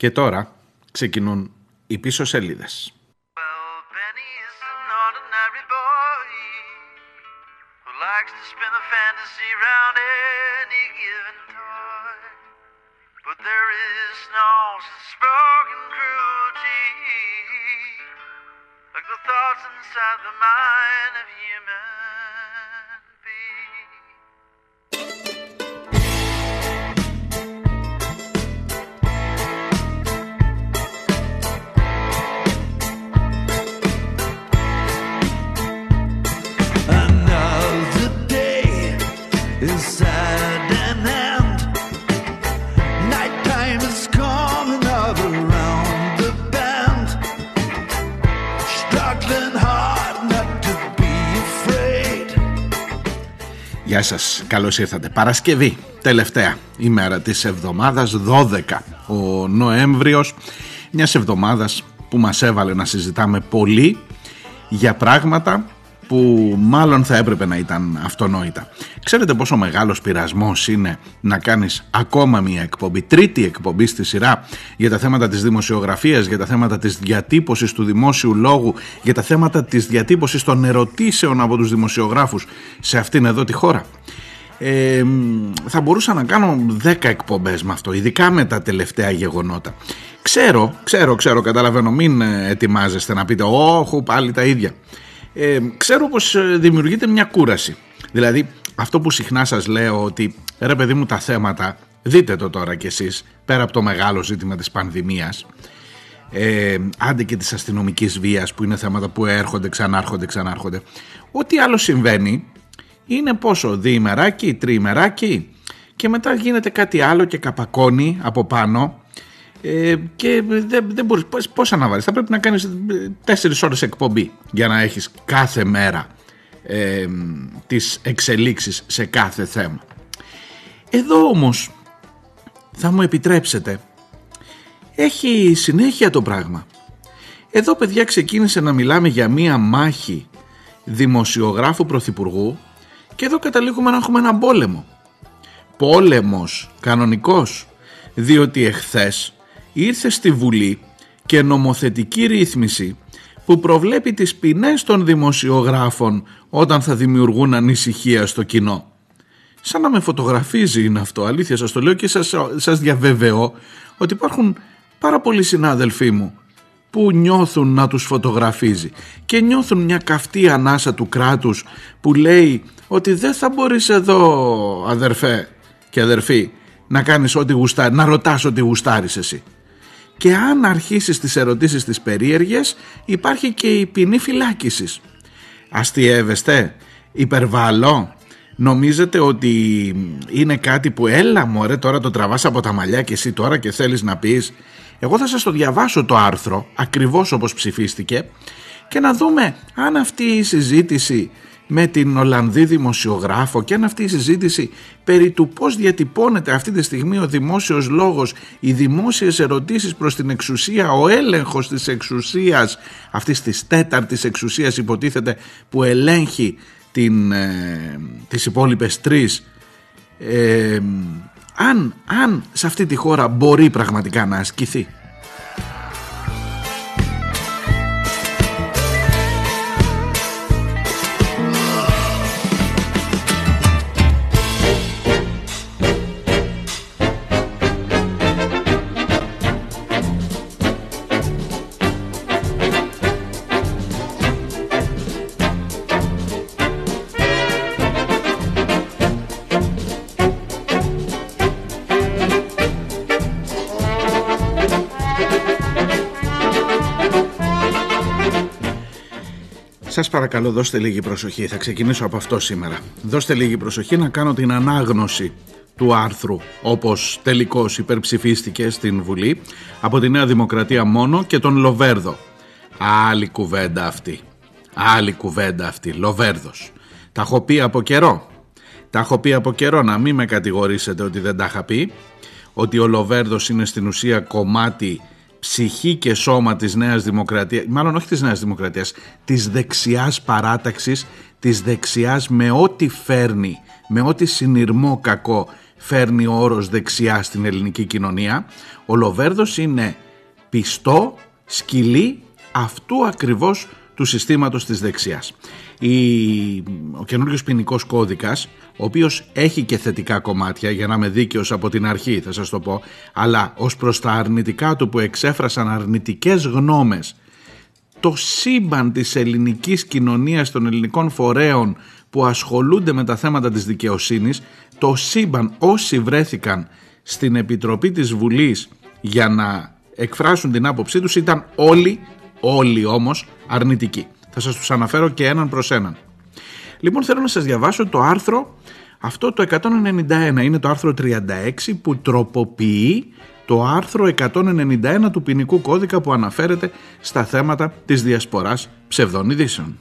Και τώρα ξεκινούν οι πίσω σελίδες. inside the mind of human Γεια σας, καλώς ήρθατε. Παρασκευή, τελευταία ημέρα της εβδομάδας, 12 ο Νοέμβριος, μιας εβδομάδας που μας έβαλε να συζητάμε πολύ για πράγματα που μάλλον θα έπρεπε να ήταν αυτονόητα. Ξέρετε πόσο μεγάλος πειρασμός είναι να κάνεις ακόμα μια εκπομπή, τρίτη εκπομπή στη σειρά για τα θέματα της δημοσιογραφίας, για τα θέματα της διατύπωσης του δημόσιου λόγου, για τα θέματα της διατύπωσης των ερωτήσεων από τους δημοσιογράφους σε αυτήν εδώ τη χώρα. Ε, θα μπορούσα να κάνω 10 εκπομπές με αυτό, ειδικά με τα τελευταία γεγονότα. Ξέρω, ξέρω, ξέρω, καταλαβαίνω, μην ετοιμάζεστε να πείτε «Όχου, πάλι τα ίδια» ε, ξέρω πως ε, δημιουργείται μια κούραση. Δηλαδή αυτό που συχνά σας λέω ότι ρε παιδί μου τα θέματα, δείτε το τώρα κι εσείς, πέρα από το μεγάλο ζήτημα της πανδημίας, ε, άντε και της αστυνομικής βίας που είναι θέματα που έρχονται, ξανάρχονται, ξανάρχονται. Ό,τι άλλο συμβαίνει είναι πόσο διημεράκι, τριημεράκι και μετά γίνεται κάτι άλλο και καπακώνει από πάνω ε, και δεν, δεν μπορείς, πώς, πώς αναβάλεις, θα πρέπει να κάνεις τέσσερις ώρες εκπομπή για να έχεις κάθε μέρα ε, τις εξελίξεις σε κάθε θέμα. Εδώ όμως θα μου επιτρέψετε έχει συνέχεια το πράγμα. Εδώ παιδιά ξεκίνησε να μιλάμε για μία μάχη δημοσιογράφου πρωθυπουργού και εδώ καταλήγουμε να έχουμε έναν πόλεμο. Πόλεμος κανονικός διότι εχθές ήρθε στη Βουλή και νομοθετική ρύθμιση που προβλέπει τις ποινές των δημοσιογράφων όταν θα δημιουργούν ανησυχία στο κοινό. Σαν να με φωτογραφίζει είναι αυτό, αλήθεια σας το λέω και σας, σας διαβεβαιώ ότι υπάρχουν πάρα πολλοί συνάδελφοί μου που νιώθουν να τους φωτογραφίζει και νιώθουν μια καυτή ανάσα του κράτους που λέει ότι δεν θα μπορείς εδώ αδερφέ και αδερφή να κάνεις ό,τι γουστάρει, να ρωτάς ό,τι γουστάρεις εσύ και αν αρχίσεις τις ερωτήσεις τις περίεργες υπάρχει και η ποινή φυλάκισης. Αστιεύεστε, υπερβάλλω, νομίζετε ότι είναι κάτι που έλα μωρέ τώρα το τραβάς από τα μαλλιά και εσύ τώρα και θέλεις να πεις εγώ θα σας το διαβάσω το άρθρο ακριβώς όπως ψηφίστηκε και να δούμε αν αυτή η συζήτηση με την Ολλανδή δημοσιογράφο και αν αυτή η συζήτηση περί του πώς διατυπώνεται αυτή τη στιγμή ο δημόσιος λόγος, οι δημόσιες ερωτήσεις προς την εξουσία, ο έλεγχος της εξουσίας, αυτής της τέταρτης εξουσίας υποτίθεται που ελέγχει την, ε, τις υπόλοιπες τρεις, ε, αν, αν σε αυτή τη χώρα μπορεί πραγματικά να ασκηθεί; Σας παρακαλώ δώστε λίγη προσοχή, θα ξεκινήσω από αυτό σήμερα. Δώστε λίγη προσοχή να κάνω την ανάγνωση του άρθρου όπως τελικώς υπερψηφίστηκε στην Βουλή από τη Νέα Δημοκρατία μόνο και τον Λοβέρδο. Άλλη κουβέντα αυτή. Άλλη κουβέντα αυτή. Λοβέρδος. Τα έχω πει από καιρό. Τα έχω πει από καιρό να μην με κατηγορήσετε ότι δεν τα είχα πει. Ότι ο Λοβέρδος είναι στην ουσία κομμάτι ψυχή και σώμα της Νέας Δημοκρατίας, μάλλον όχι της Νέας Δημοκρατίας, της δεξιάς παράταξης, της δεξιάς με ό,τι φέρνει, με ό,τι συνειρμό κακό φέρνει ο όρος δεξιά στην ελληνική κοινωνία. Ο Λοβέρδος είναι πιστό, σκυλή αυτού ακριβώς του συστήματος της δεξιάς. Η, ο καινούριο ποινικός κώδικας, ο οποίος έχει και θετικά κομμάτια, για να είμαι δίκαιος από την αρχή θα σας το πω, αλλά ως προς τα αρνητικά του που εξέφρασαν αρνητικές γνώμες το σύμπαν της ελληνικής κοινωνίας των ελληνικών φορέων που ασχολούνται με τα θέματα της δικαιοσύνης, το σύμπαν όσοι βρέθηκαν στην Επιτροπή της Βουλής για να εκφράσουν την άποψή τους ήταν όλοι, όλοι όμως αρνητικοί. Θα σας τους αναφέρω και έναν προς έναν. Λοιπόν θέλω να σας διαβάσω το άρθρο αυτό το 191 είναι το άρθρο 36 που τροποποιεί το άρθρο 191 του ποινικού κώδικα που αναφέρεται στα θέματα της διασποράς ψευδών ειδήσεων.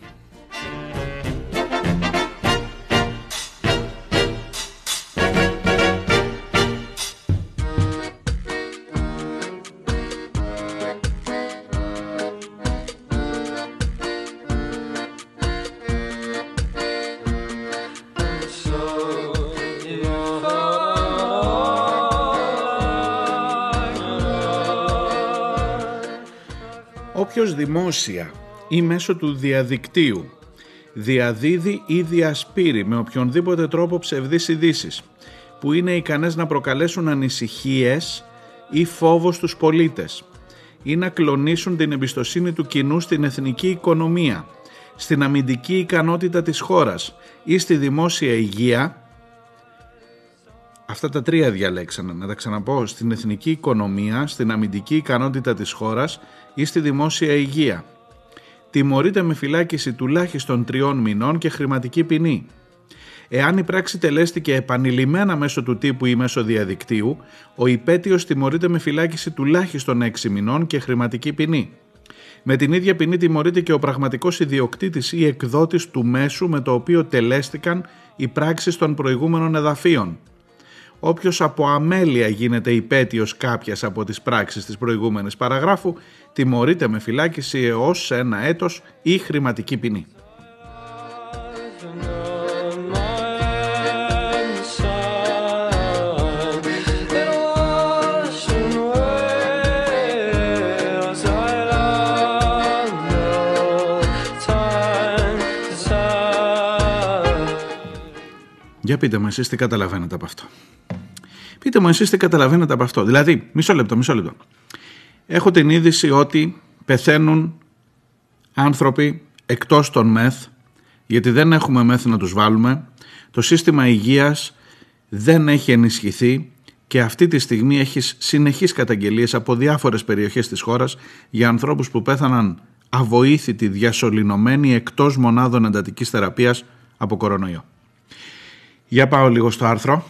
Δημόσια ή μέσω του διαδικτύου διαδίδει ή διασπείρει με οποιονδήποτε τρόπο ψευδείς ειδήσεις που είναι ικανές να προκαλέσουν ανησυχίες ή φόβο στους πολίτες ή να κλονίσουν την εμπιστοσύνη του κοινού στην εθνική οικονομία, στην αμυντική ικανότητα της χώρας ή στη δημόσια υγεία Αυτά τα τρία διαλέξανε, να τα ξαναπώ, στην εθνική οικονομία, στην αμυντική ικανότητα της χώρας ή στη δημόσια υγεία. Τιμωρείται με φυλάκιση τουλάχιστον τριών μηνών και χρηματική ποινή. Εάν η πράξη τελέστηκε επανειλημμένα μέσω του τύπου ή μέσω διαδικτύου, ο υπέτειος τιμωρείται με φυλάκιση τουλάχιστον 6 μηνών και χρηματική ποινή. Με την ίδια ποινή τιμωρείται και ο πραγματικός ιδιοκτήτης ή εκδότης του μέσου με το οποίο τελέστηκαν οι πράξεις των προηγούμενων εδαφείων. Όποιος από αμέλεια γίνεται υπέτειος κάποιας από τις πράξεις της προηγούμενης παραγράφου, τιμωρείται με φυλάκιση έως ένα έτος ή χρηματική ποινή. Για πείτε μου εσείς τι καταλαβαίνετε από αυτό. Πείτε μου εσείς τι καταλαβαίνετε από αυτό. Δηλαδή, μισό λεπτό, μισό λεπτό. Έχω την είδηση ότι πεθαίνουν άνθρωποι εκτός των ΜΕΘ, γιατί δεν έχουμε ΜΕΘ να τους βάλουμε. Το σύστημα υγείας δεν έχει ενισχυθεί και αυτή τη στιγμή έχεις συνεχείς καταγγελίες από διάφορες περιοχές της χώρας για ανθρώπους που πέθαναν αβοήθητοι, διασωληνωμένοι εκτός μονάδων εντατικής θεραπείας από κορονοϊό. Για πάω λίγο στο άρθρο.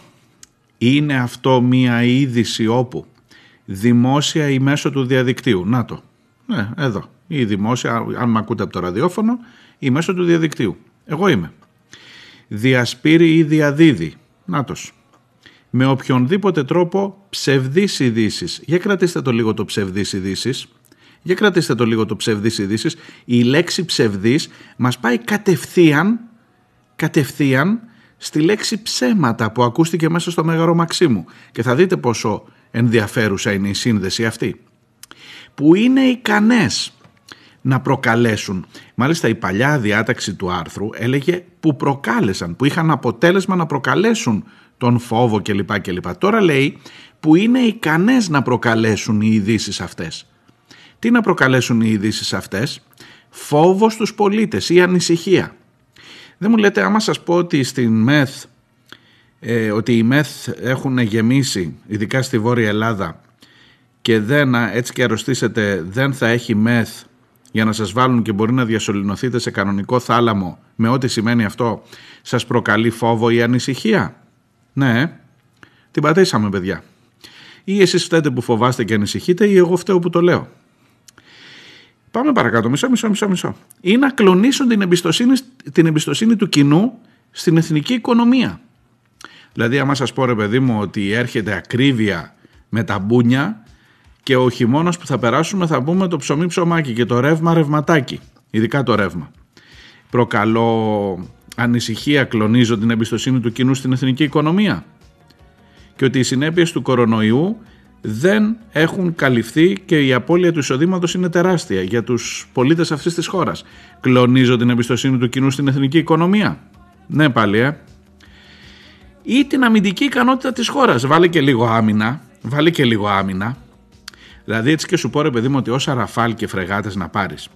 Είναι αυτό μία είδηση όπου; Δημόσια ή μέσω του διαδικτύου. Να το. Ναι, εδώ. Ή δημόσια, αν με ακούτε από το ραδιόφωνο, ή μέσω του διαδικτύου. Εγώ είμαι. Διασπείρει ή διαδίδει. Νάτος. Με οποιονδήποτε τρόπο ψευδείς ειδήσεις. Για κρατήστε το λίγο το ψευδείς ειδήσεις. Για κρατήστε το λίγο το ψευδείς ειδήσεις. Η λέξη ψευδής μας πάει κατευθείαν, κατευθείαν στη λέξη ψέματα που ακούστηκε μέσα στο Μέγαρο Μαξίμου και θα δείτε πόσο ενδιαφέρουσα είναι η σύνδεση αυτή που είναι ικανές να προκαλέσουν. Μάλιστα η παλιά διάταξη του άρθρου έλεγε που προκάλεσαν, που είχαν αποτέλεσμα να προκαλέσουν τον φόβο κλπ. κλπ. Τώρα λέει που είναι ικανές να προκαλέσουν οι ειδήσεις αυτές. Τι να προκαλέσουν οι ειδήσεις αυτές; Φόβο στους πολίτες ή ανησυχία. Δεν μου λέτε άμα σας πω ότι στην ΜΕΘ ε, ότι οι ΜΕΘ έχουν γεμίσει ειδικά στη Βόρεια Ελλάδα και δεν, έτσι και αρρωστήσετε δεν θα έχει ΜΕΘ για να σας βάλουν και μπορεί να διασωληνωθείτε σε κανονικό θάλαμο με ό,τι σημαίνει αυτό σας προκαλεί φόβο ή ανησυχία; Ναι, την πατήσαμε παιδιά. Ή εσείς φταίτε που φοβάστε και ανησυχείτε ή εγώ φταίω που το λέω. Πάμε παρακάτω. Μισό, μισό, μισό, μισό. Ή να κλονίσουν την εμπιστοσύνη, την εμπιστοσύνη του κοινού στην εθνική οικονομία. Δηλαδή, άμα σας πω ρε παιδί μου ότι έρχεται ακρίβεια με τα μπούνια και ο χειμώνας που θα περάσουμε θα πούμε το ψωμί ψωμάκι και το ρεύμα ρευματάκι. Ειδικά το ρεύμα. Προκαλώ ανησυχία, κλονίζω την εμπιστοσύνη του κοινού στην εθνική οικονομία. και ότι οι συνέπειες του κορονοϊού δεν έχουν καλυφθεί και η απώλεια του εισοδήματος είναι τεράστια για τους πολίτες αυτής της χώρας. Κλονίζω την εμπιστοσύνη του κοινού στην εθνική οικονομία. Ναι πάλι, ε. Ή την αμυντική ικανότητα της χώρας. Βάλε και λίγο άμυνα. Βάλε και λίγο άμυνα. Δηλαδή έτσι και σου πω ρε παιδί μου ότι όσα ραφάλ και φρεγάτες να πάρεις.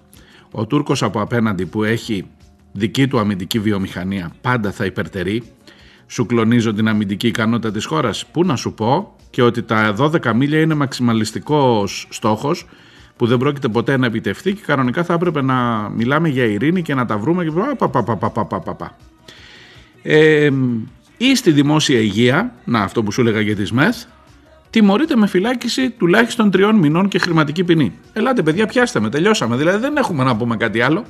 Ο Τούρκος από απέναντι που έχει δική του αμυντική βιομηχανία πάντα θα υπερτερεί. Σου κλονίζω την αμυντική ικανότητα της χώρας. Πού να σου πω και ότι τα 12 μίλια είναι μαξιμαλιστικός στόχος που δεν πρόκειται ποτέ να επιτευχθεί και κανονικά θα έπρεπε να μιλάμε για ειρήνη και να τα βρούμε και πα, πα, πα, πα, πα, πα, πα. Ε, ή στη δημόσια υγεία, να αυτό που σου έλεγα για τη ΣΜΕΘ, τιμωρείται με φυλάκιση τουλάχιστον τριών μηνών και χρηματική ποινή. Ελάτε, παιδιά, πιάστε με, τελειώσαμε. Δηλαδή δεν έχουμε να πούμε κάτι άλλο.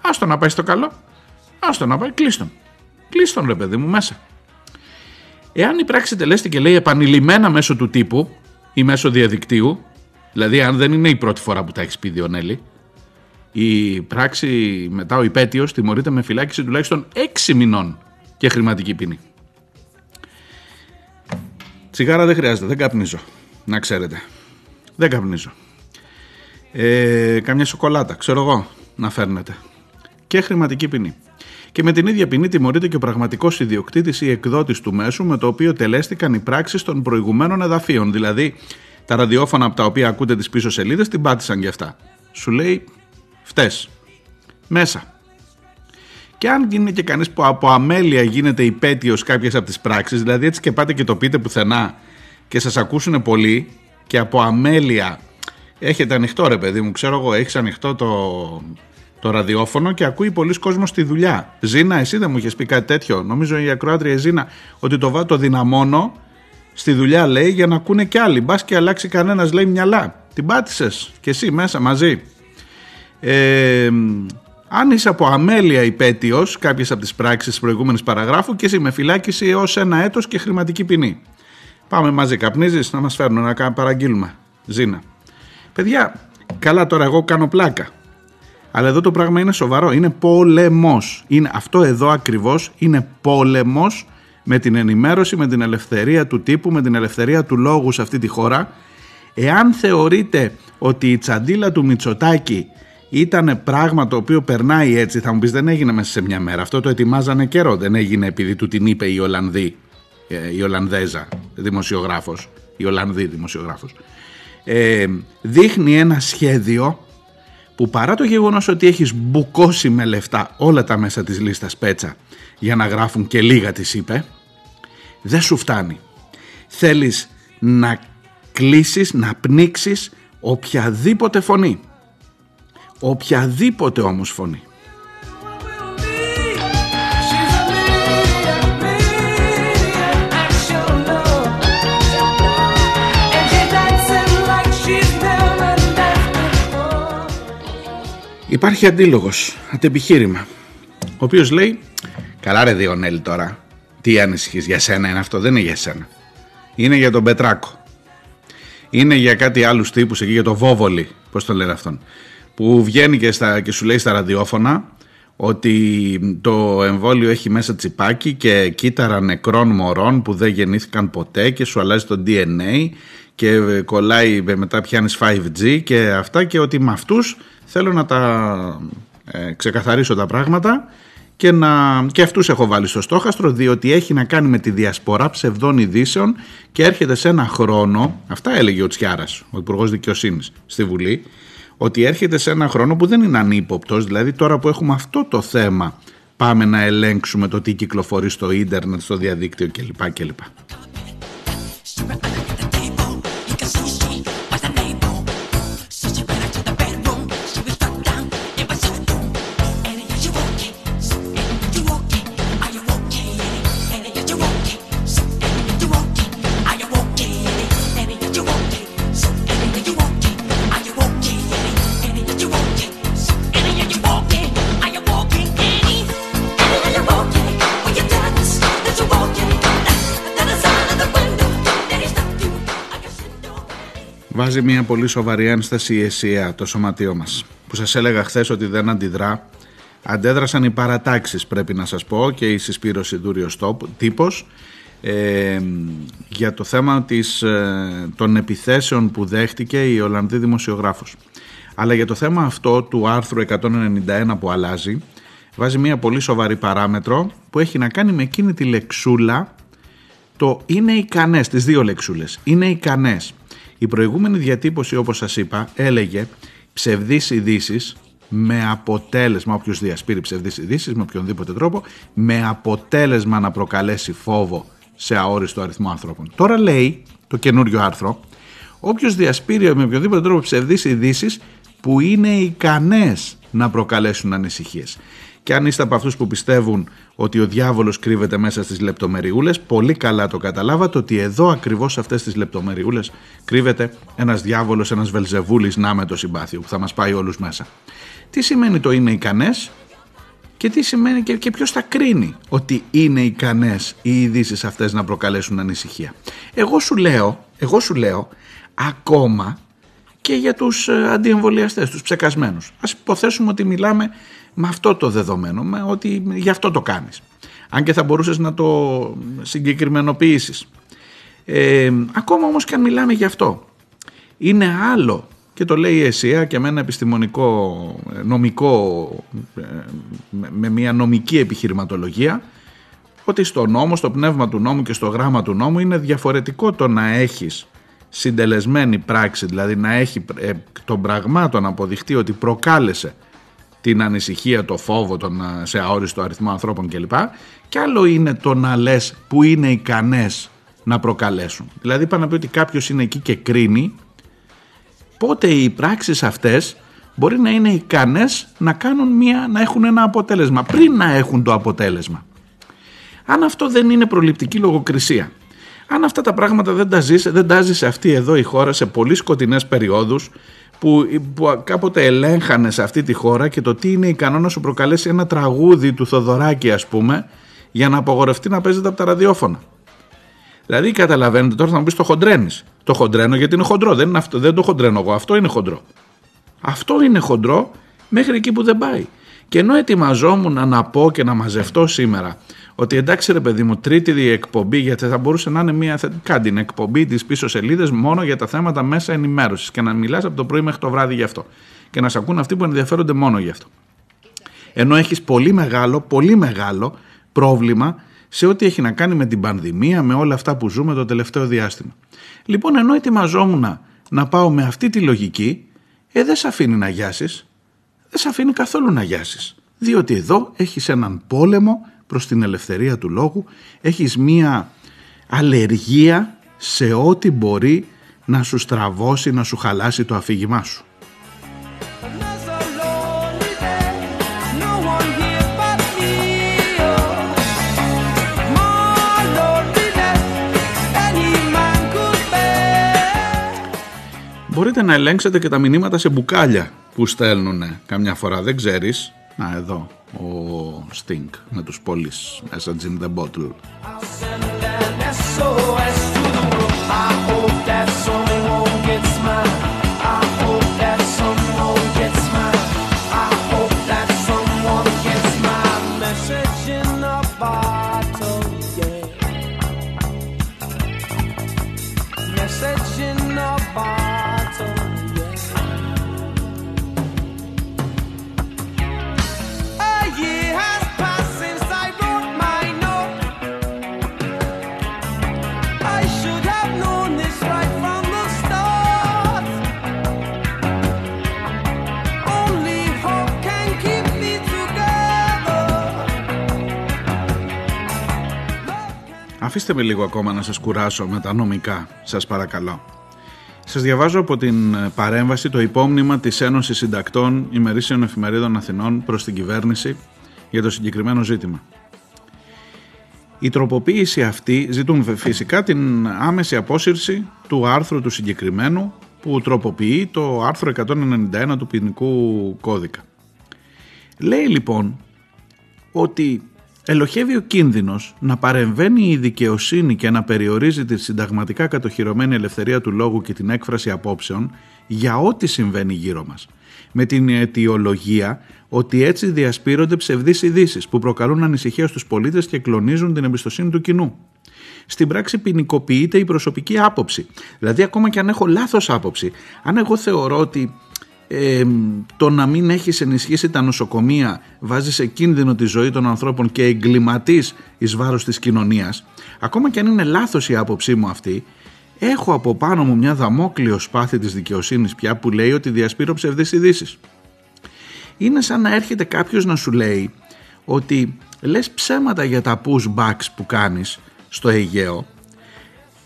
Άστο να πάει στο καλό. Άστο να πάει, κλείστον. Κλείστον, ρε παιδί μου, μέσα. Εάν η πράξη τελέστηκε, λέει, επανειλημμένα μέσω του τύπου ή μέσω διαδικτύου, δηλαδή αν δεν είναι η πρώτη φορά που τα έχεις πει Διονέλη, η πράξη μετά ο υπέτειος τιμωρείται με φυλάκιση τουλάχιστον 6 μηνών και χρηματική ποινή. Τσιγάρα δεν χρειάζεται, δεν καπνίζω. Να ξέρετε. Δεν καπνίζω. Ε, καμιά σοκολάτα, ξέρω εγώ, να φέρνετε. Και χρηματική ποινή. Και με την ίδια ποινή τιμωρείται και ο πραγματικός ιδιοκτήτης ή εκδότης του μέσου με το οποίο τελέστηκαν οι πράξεις των προηγουμένων εδαφείων. Δηλαδή, τα ραδιόφωνα από τα οποία ακούτε τις πίσω σελίδες την πάτησαν και αυτά. Σου λέει, φτε. Μέσα. Και αν είναι και κανείς που από αμέλεια γίνεται υπέτειος κάποιες από τις πράξεις, δηλαδή έτσι και πάτε και το πείτε πουθενά και σας ακούσουν πολλοί και από αμέλεια έχετε ανοιχτό ρε παιδί μου, ξέρω εγώ, έχεις ανοιχτό το, το ραδιόφωνο και ακούει πολλοί κόσμος στη δουλειά. Ζήνα, εσύ δεν μου είχες πει κάτι τέτοιο; Νομίζω η ακροάτρια Ζήνα ότι το βάτο δυναμώνω στη δουλειά λέει για να ακούνε κι άλλοι. Μπας και αλλάξει κανένας λέει μυαλά. Την πάτησες και εσύ μέσα μαζί. Ε, αν είσαι από αμέλεια υπέτειος κάποιες από τις πράξεις της προηγούμενης παραγράφου και είσαι με φυλάκιση έως ένα έτος και χρηματική ποινή. Πάμε μαζί, καπνίζεις να μας φέρνουν να παραγγείλουμε. Ζήνα. Παιδιά, καλά τώρα εγώ κάνω πλάκα. Αλλά εδώ το πράγμα είναι σοβαρό. Είναι πόλεμος. Αυτό εδώ ακριβώς είναι πόλεμος με την ενημέρωση, με την ελευθερία του τύπου, με την ελευθερία του λόγου σε αυτή τη χώρα. Εάν θεωρείτε ότι η τσαντίλα του Μητσοτάκη ήταν πράγμα το οποίο περνάει έτσι, θα μου πεις δεν έγινε μέσα σε μια μέρα. Αυτό το ετοιμάζανε καιρό. Δεν έγινε επειδή του την είπε η Ολλανδή, ε, η Ολλανδέζα δημοσιογράφος, η Ολλανδή δημοσιογράφος. Ε, δείχνει ένα σχέδιο που παρά το γεγονός ότι έχεις μπουκώσει με λεφτά όλα τα μέσα της λίστας πέτσα για να γράφουν και λίγα της είπε, δεν σου φτάνει. Θέλεις να κλείσεις, να πνίξεις οποιαδήποτε φωνή. Οποιαδήποτε όμως φωνή. Υπάρχει αντίλογος, αντεπιχείρημα, ο οποίος λέει «Καλά ρε Διονέλη τώρα, τι ανησυχείς, για σένα είναι αυτό, δεν είναι για σένα. Είναι για τον Πετράκο. Είναι για κάτι άλλους τύπους εκεί, για το Βόβολη, πώς το λένε αυτόν που βγαίνει και, στα, και σου λέει στα ραδιόφωνα ότι το εμβόλιο έχει μέσα τσιπάκι και κύτταρα νεκρών μωρών που δεν γεννήθηκαν ποτέ και σου αλλάζει το DNA και κολλάει μετά πιάνεις 5G και αυτά και ότι με αυτούς θέλω να τα ε, ξεκαθαρίσω τα πράγματα και, να, και αυτούς έχω βάλει στο στόχαστρο διότι έχει να κάνει με τη διασπορά ψευδών ειδήσεων και έρχεται σε ένα χρόνο, αυτά έλεγε ο Τσιάρας, ο Υπουργός Δικαιοσύνης στη Βουλή, ότι έρχεται σε ένα χρόνο που δεν είναι ανύποπτος, δηλαδή τώρα που έχουμε αυτό το θέμα πάμε να ελέγξουμε το τι κυκλοφορεί στο ίντερνετ, στο διαδίκτυο κλπ. κλπ. Βάζει μια πολύ σοβαρή ένσταση η αισία το σωματείο μας. Που σας έλεγα χθες ότι δεν αντιδρά. Αντέδρασαν οι παρατάξεις πρέπει να σας πω και η συσπήρωση δούριος τύπος. ε, για το θέμα της, ε, των επιθέσεων που δέχτηκε η Ολλανδή δημοσιογράφος. Αλλά για το θέμα αυτό του άρθρου 191 που αλλάζει βάζει μια πολύ σοβαρή παράμετρο που έχει να κάνει με εκείνη τη λεξούλα το είναι ικανές, τις δύο λεξούλες, είναι ικανές. Η προηγούμενη διατύπωση όπως σας είπα έλεγε ψευδείς ειδήσεις με αποτέλεσμα, όποιος διασπείρει ψευδείς ειδήσεις με οποιονδήποτε τρόπο, με αποτέλεσμα να προκαλέσει φόβο σε αόριστο αριθμό ανθρώπων. Τώρα λέει το καινούριο άρθρο, όποιος διασπείρει με οποιονδήποτε τρόπο ψευδείς ειδήσεις που είναι ικανές να προκαλέσουν ανησυχίες. Και αν είστε από αυτούς που πιστεύουν ότι ο διάβολος κρύβεται μέσα στις λεπτομεριούλες, πολύ καλά το καταλάβατε ότι εδώ ακριβώς σε αυτές τις λεπτομεριούλες κρύβεται ένας διάβολος, ένας βελζεβούλης να με το συμπάθειο που θα μας πάει όλους μέσα. Τι σημαίνει το είναι ικανές και τι σημαίνει και, και ποιος θα κρίνει ότι είναι ικανές οι ειδήσεις αυτές να προκαλέσουν ανησυχία. Εγώ σου λέω, εγώ σου λέω ακόμα και για τους ε, αντιεμβολιαστές, τους ψεκασμένους. Ας υποθέσουμε ότι μιλάμε με αυτό το δεδομένο, με ότι γι' αυτό το κάνεις. Αν και θα μπορούσες να το συγκεκριμενοποιήσεις. Ε, ακόμα όμως και αν μιλάμε γι' αυτό. Είναι άλλο και το λέει η ΕΣΥΑ και με ένα επιστημονικό, νομικό, ε, με μια νομική επιχειρηματολογία ότι στο νόμο, στο πνεύμα του νόμου και στο γράμμα του νόμου είναι διαφορετικό το να έχεις συντελεσμένη πράξη, δηλαδή να έχει ε, των πραγμάτων αποδειχτεί ότι προκάλεσε την ανησυχία, το φόβο τον, ε, σε αόριστο αριθμό ανθρώπων κλπ. Και άλλο είναι το να λες που είναι ικανές να προκαλέσουν. Δηλαδή είπα να πει ότι κάποιος είναι εκεί και κρίνει πότε οι πράξεις αυτές μπορεί να είναι ικανές να, κάνουν μια, να έχουν ένα αποτέλεσμα πριν να έχουν το αποτέλεσμα. Αν αυτό δεν είναι προληπτική λογοκρισία αν αυτά τα πράγματα δεν τα ζεις, δεν τα ζεις αυτή εδώ η χώρα σε πολύ σκοτεινές περιόδους που, που κάποτε ελέγχανε σε αυτή τη χώρα και το τι είναι ικανό να σου προκαλέσει ένα τραγούδι του Θοδωράκη ας πούμε για να απογορευτεί να παίζεται από τα ραδιόφωνα. Δηλαδή καταλαβαίνετε τώρα θα μου πεις το χοντρένεις. Το χοντρένω γιατί είναι χοντρό. Δεν, είναι αυτό, δεν το χοντρένω εγώ. Αυτό είναι χοντρό. Αυτό είναι χοντρό μέχρι εκεί που δεν πάει. Και ενώ ετοιμαζόμουν να πω και να μαζευτώ σήμερα ότι εντάξει ρε παιδί μου, τρίτη εκπομπή, γιατί θα μπορούσε να είναι μια κάνει την εκπομπή της πίσω σελίδες μόνο για τα θέματα μέσα ενημέρωσης και να μιλάς από το πρωί μέχρι το βράδυ γι' αυτό. Και να σε ακούν αυτοί που ενδιαφέρονται μόνο γι' αυτό. Ενώ έχεις πολύ μεγάλο, πολύ μεγάλο πρόβλημα σε ό,τι έχει να κάνει με την πανδημία, με όλα αυτά που ζούμε το τελευταίο διάστημα. Λοιπόν, ενώ ετοιμαζόμουν να πάω με αυτή τη λογική, ε, δεν σε αφήνει να γιάσεις. Δεν σε αφήνει καθόλου να γιάσεις. Διότι εδώ έχεις έναν πόλεμο προς την ελευθερία του λόγου, έχεις μία αλλεργία σε ό,τι μπορεί να σου στραβώσει, να σου χαλάσει το αφήγημά σου. Μπορείτε να ελέγξετε και τα μηνύματα σε μπουκάλια που στέλνουν καμιά φορά, δεν ξέρεις. Α, εδώ ο Sting με τους πόλεις Message in the Bottle. Αφήστε με λίγο ακόμα να σας κουράσω με τα νομικά, σας παρακαλώ. Σας διαβάζω από την παρέμβαση το υπόμνημα της Ένωσης Συντακτών ημερήσεων εφημερίδων Αθηνών προς την κυβέρνηση για το συγκεκριμένο ζήτημα. Η τροποποίηση αυτή ζητούν φυσικά την άμεση απόσυρση του άρθρου του συγκεκριμένου που τροποποιεί το άρθρο 191 του ποινικού κώδικα. Λέει λοιπόν ότι ελοχεύει ο κίνδυνος να παρεμβαίνει η δικαιοσύνη και να περιορίζει τη συνταγματικά κατοχυρωμένη ελευθερία του λόγου και την έκφραση απόψεων για ό,τι συμβαίνει γύρω μας. Με την αιτιολογία ότι έτσι διασπείρονται ψευδείς ειδήσεις που προκαλούν ανησυχία στους πολίτες και κλονίζουν την εμπιστοσύνη του κοινού. Στην πράξη ποινικοποιείται η προσωπική άποψη. Δηλαδή ακόμα και αν έχω λάθος άποψη, αν εγώ θεωρώ ότι ε, το να μην έχεις ενισχύσει τα νοσοκομεία βάζεις σε κίνδυνο τη ζωή των ανθρώπων και εγκληματείς εις βάρος της κοινωνίας ακόμα και αν είναι λάθος η άποψή μου αυτή έχω από πάνω μου μια δαμόκλειο σπάθη της δικαιοσύνης πια που λέει ότι διασπείρω ψευδείς ειδήσεις. είναι σαν να έρχεται κάποιος να σου λέει ότι λες ψέματα για τα pushbacks που κάνεις στο Αιγαίο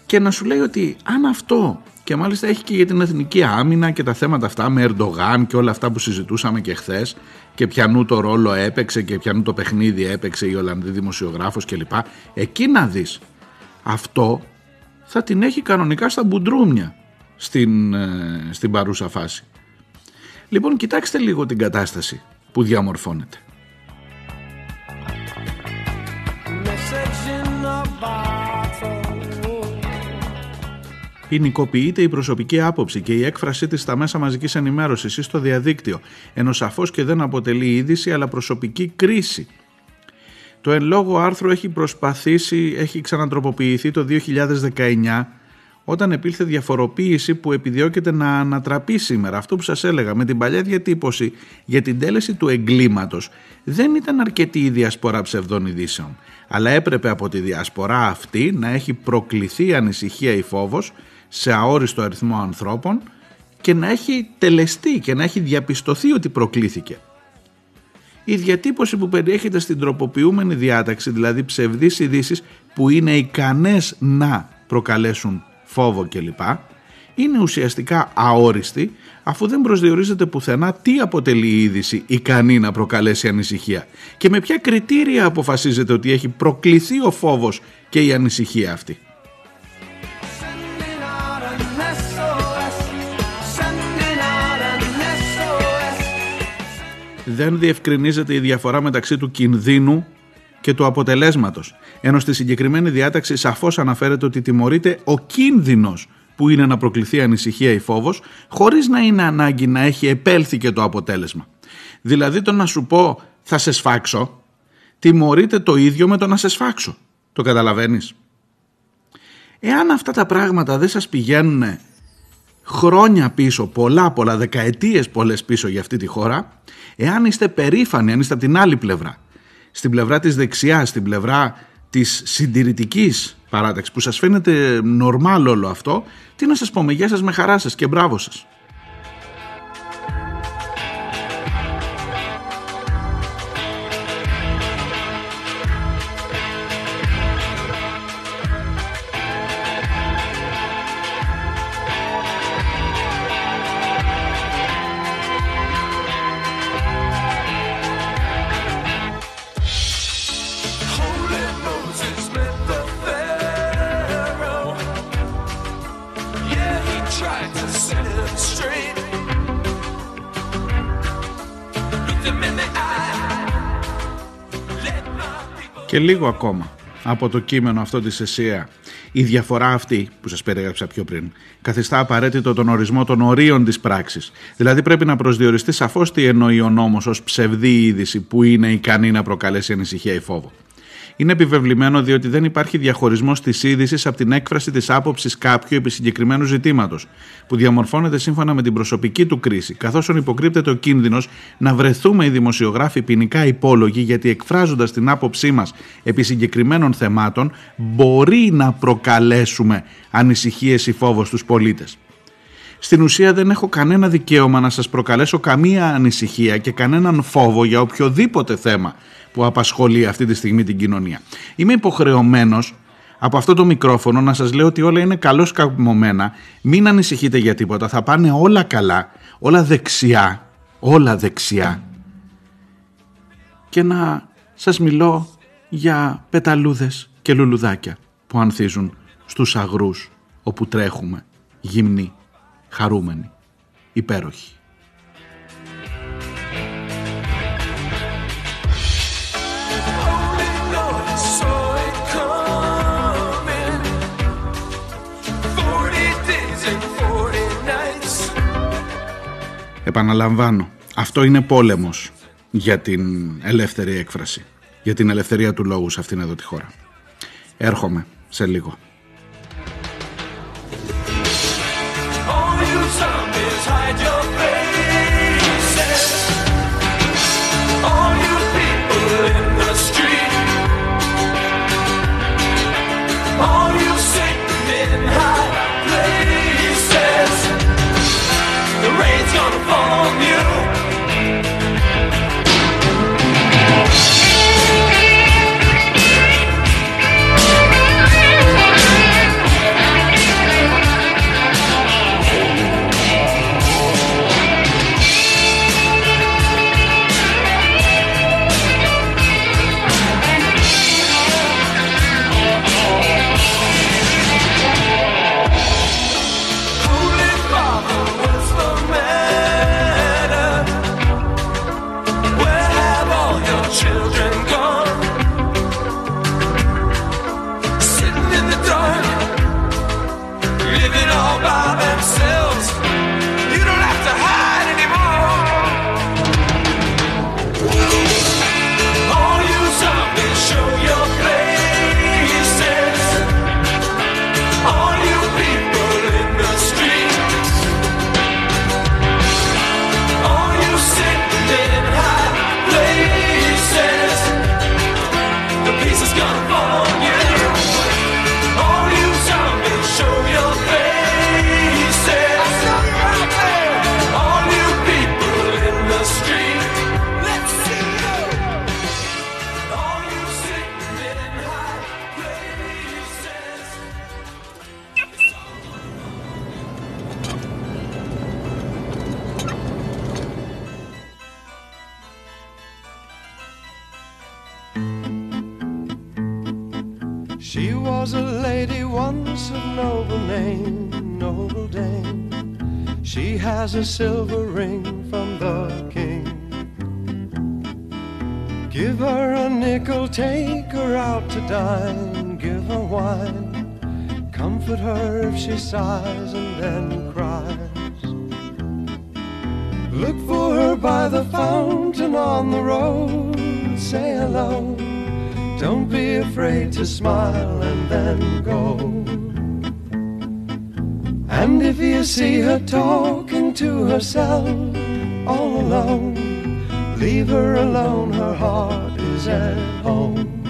και να σου λέει ότι αν αυτό και μάλιστα έχει και για την εθνική άμυνα και τα θέματα αυτά με Ερντογάν και όλα αυτά που συζητούσαμε και χθες και πιανού το ρόλο έπαιξε και πιανού το παιχνίδι έπαιξε η Ολλανδή δημοσιογράφος κλπ. Εκεί να δεις. Αυτό θα την έχει κανονικά στα μπουντρούμια στην, ε, στην παρούσα φάση. Λοιπόν κοιτάξτε λίγο την κατάσταση που διαμορφώνεται. Ποινικοποιείται η προσωπική άποψη και η έκφρασή της στα μέσα μαζικής ενημέρωσης ή στο διαδίκτυο, ενώ σαφώς και δεν αποτελεί είδηση αλλά προσωπική κρίση. Το εν λόγω άρθρο έχει προσπαθήσει, έχει ξανατροποποιηθεί το 2019 όταν επήλθε διαφοροποίηση που επιδιώκεται να ανατραπεί σήμερα. Αυτό που σας έλεγα με την παλιά διατύπωση για την τέλεση του εγκλήματος δεν ήταν αρκετή η διασπορά ψευδών ειδήσεων αλλά έπρεπε από τη διασπορά αυτή να έχει προκληθεί ανησυχία ή φόβος σε αόριστο αριθμό ανθρώπων και να έχει τελεστεί και να έχει διαπιστωθεί ότι προκλήθηκε. Η διατύπωση που περιέχεται στην τροποποιούμενη διάταξη, δηλαδή ψευδείς ειδήσεις που είναι ικανές να προκαλέσουν φόβο κλπ, είναι ουσιαστικά αόριστη αφού δεν προσδιορίζεται πουθενά τι αποτελεί η είδηση ικανή να προκαλέσει ανησυχία και με ποια κριτήρια αποφασίζεται ότι έχει προκληθεί ο φόβος και η ανησυχία αυτή. Δεν διευκρινίζεται η διαφορά μεταξύ του κινδύνου και του αποτελέσματος. Ενώ στη συγκεκριμένη διάταξη σαφώς αναφέρεται ότι τιμωρείται ο κίνδυνος που είναι να προκληθεί ανησυχία ή φόβος, χωρίς να είναι ανάγκη να έχει επέλθει και το αποτέλεσμα. Δηλαδή το να σου πω θα σε σφάξω, τιμωρείται το ίδιο με το να σε σφάξω. Το καταλαβαίνεις; Εάν αυτά τα πράγματα δεν σας πηγαίνουν χρόνια πίσω, πολλά πολλά, δεκαετίες πολλές πίσω για αυτή τη χώρα, εάν είστε περήφανοι, αν είστε από την άλλη πλευρά, στην πλευρά της δεξιάς, στην πλευρά της συντηρητικής παράταξης που σας φαίνεται νορμάλ όλο αυτό, τι να σας πούμε, γεια σας με χαρά σας και μπράβο σας. Λίγο ακόμα από το κείμενο αυτό της ΕΣΥΑ. Η διαφορά αυτή που σας περιέγραψα πιο πριν καθιστά απαραίτητο τον ορισμό των ορίων της πράξης. Δηλαδή πρέπει να προσδιοριστεί σαφώς τι εννοεί ο νόμος ως ψευδή είδηση που είναι ικανή να προκαλέσει ανησυχία ή φόβο είναι επιβεβλημένο διότι δεν υπάρχει διαχωρισμός της είδησης από την έκφραση της άποψης κάποιου επί συγκεκριμένου ζητήματος, που διαμορφώνεται σύμφωνα με την προσωπική του κρίση, καθώς υποκρύπτεται ο κίνδυνος να βρεθούμε οι δημοσιογράφοι ποινικά υπόλογοι γιατί εκφράζοντας την άποψή μας επί συγκεκριμένων θεμάτων μπορεί να προκαλέσουμε ανησυχίες ή φόβο στους πολίτες. Στην ουσία δεν έχω κανένα δικαίωμα να σας προκαλέσω καμία ανησυχία και κανέναν φόβο για οποιοδήποτε θέμα που απασχολεί αυτή τη στιγμή την κοινωνία. Είμαι υποχρεωμένος από αυτό το μικρόφωνο να σας λέω ότι όλα είναι καλώς καμωμένα, μην ανησυχείτε για τίποτα, θα πάνε όλα καλά, όλα δεξιά, όλα δεξιά και να σας μιλώ για πεταλούδες και λουλουδάκια που ανθίζουν στους αγρούς όπου τρέχουμε γυμνοί χαρούμενοι, υπέροχοι. Επαναλαμβάνω, αυτό είναι πόλεμος για την ελεύθερη έκφραση, για την ελευθερία του λόγου σε αυτήν εδώ τη χώρα. Έρχομαι σε λίγο. Dine, give her wine. Comfort her if she sighs and then cries. Look for her by the fountain on the road, say hello. Don't be afraid to smile and then go. And if you see her talking to herself all alone, leave her alone, her heart is at home.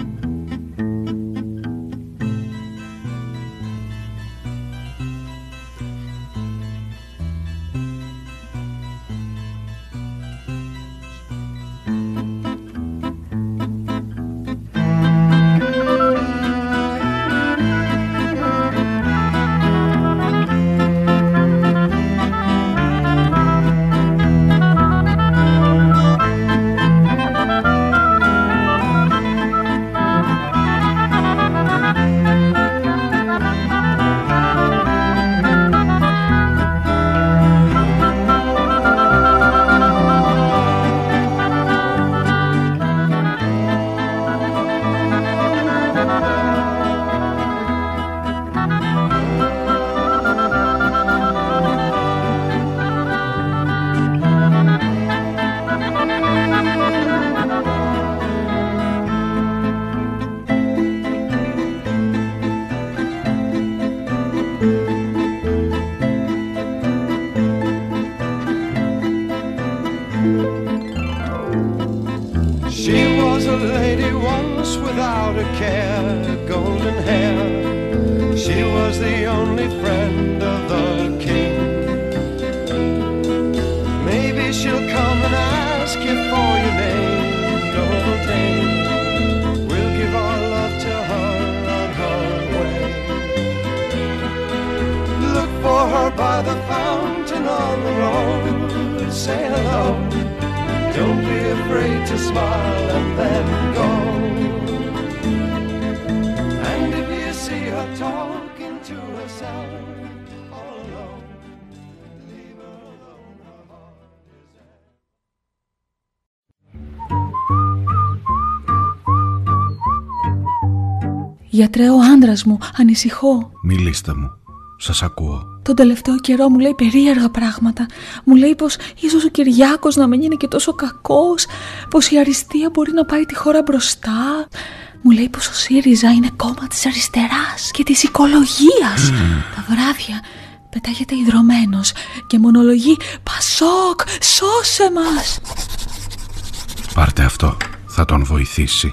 Γιατρέ, ο άντρας μου, ανησυχώ. Μιλήστε μου, σας ακούω. τον τελευταίο καιρό μου λέει περίεργα πράγματα. Μου λέει πως ίσως ο Κυριάκος να μην είναι και τόσο κακός, πως η αριστεία μπορεί να πάει τη χώρα μπροστά. Μου λέει πως ο ΣΥΡΙΖΑ είναι κόμμα της αριστεράς και της οικολογίας. Τα βράδια πετάγεται ιδρωμένος και μονολογεί «Πασόκ, σώσε μας!» Πάρτε αυτό, θα τον βοηθήσει.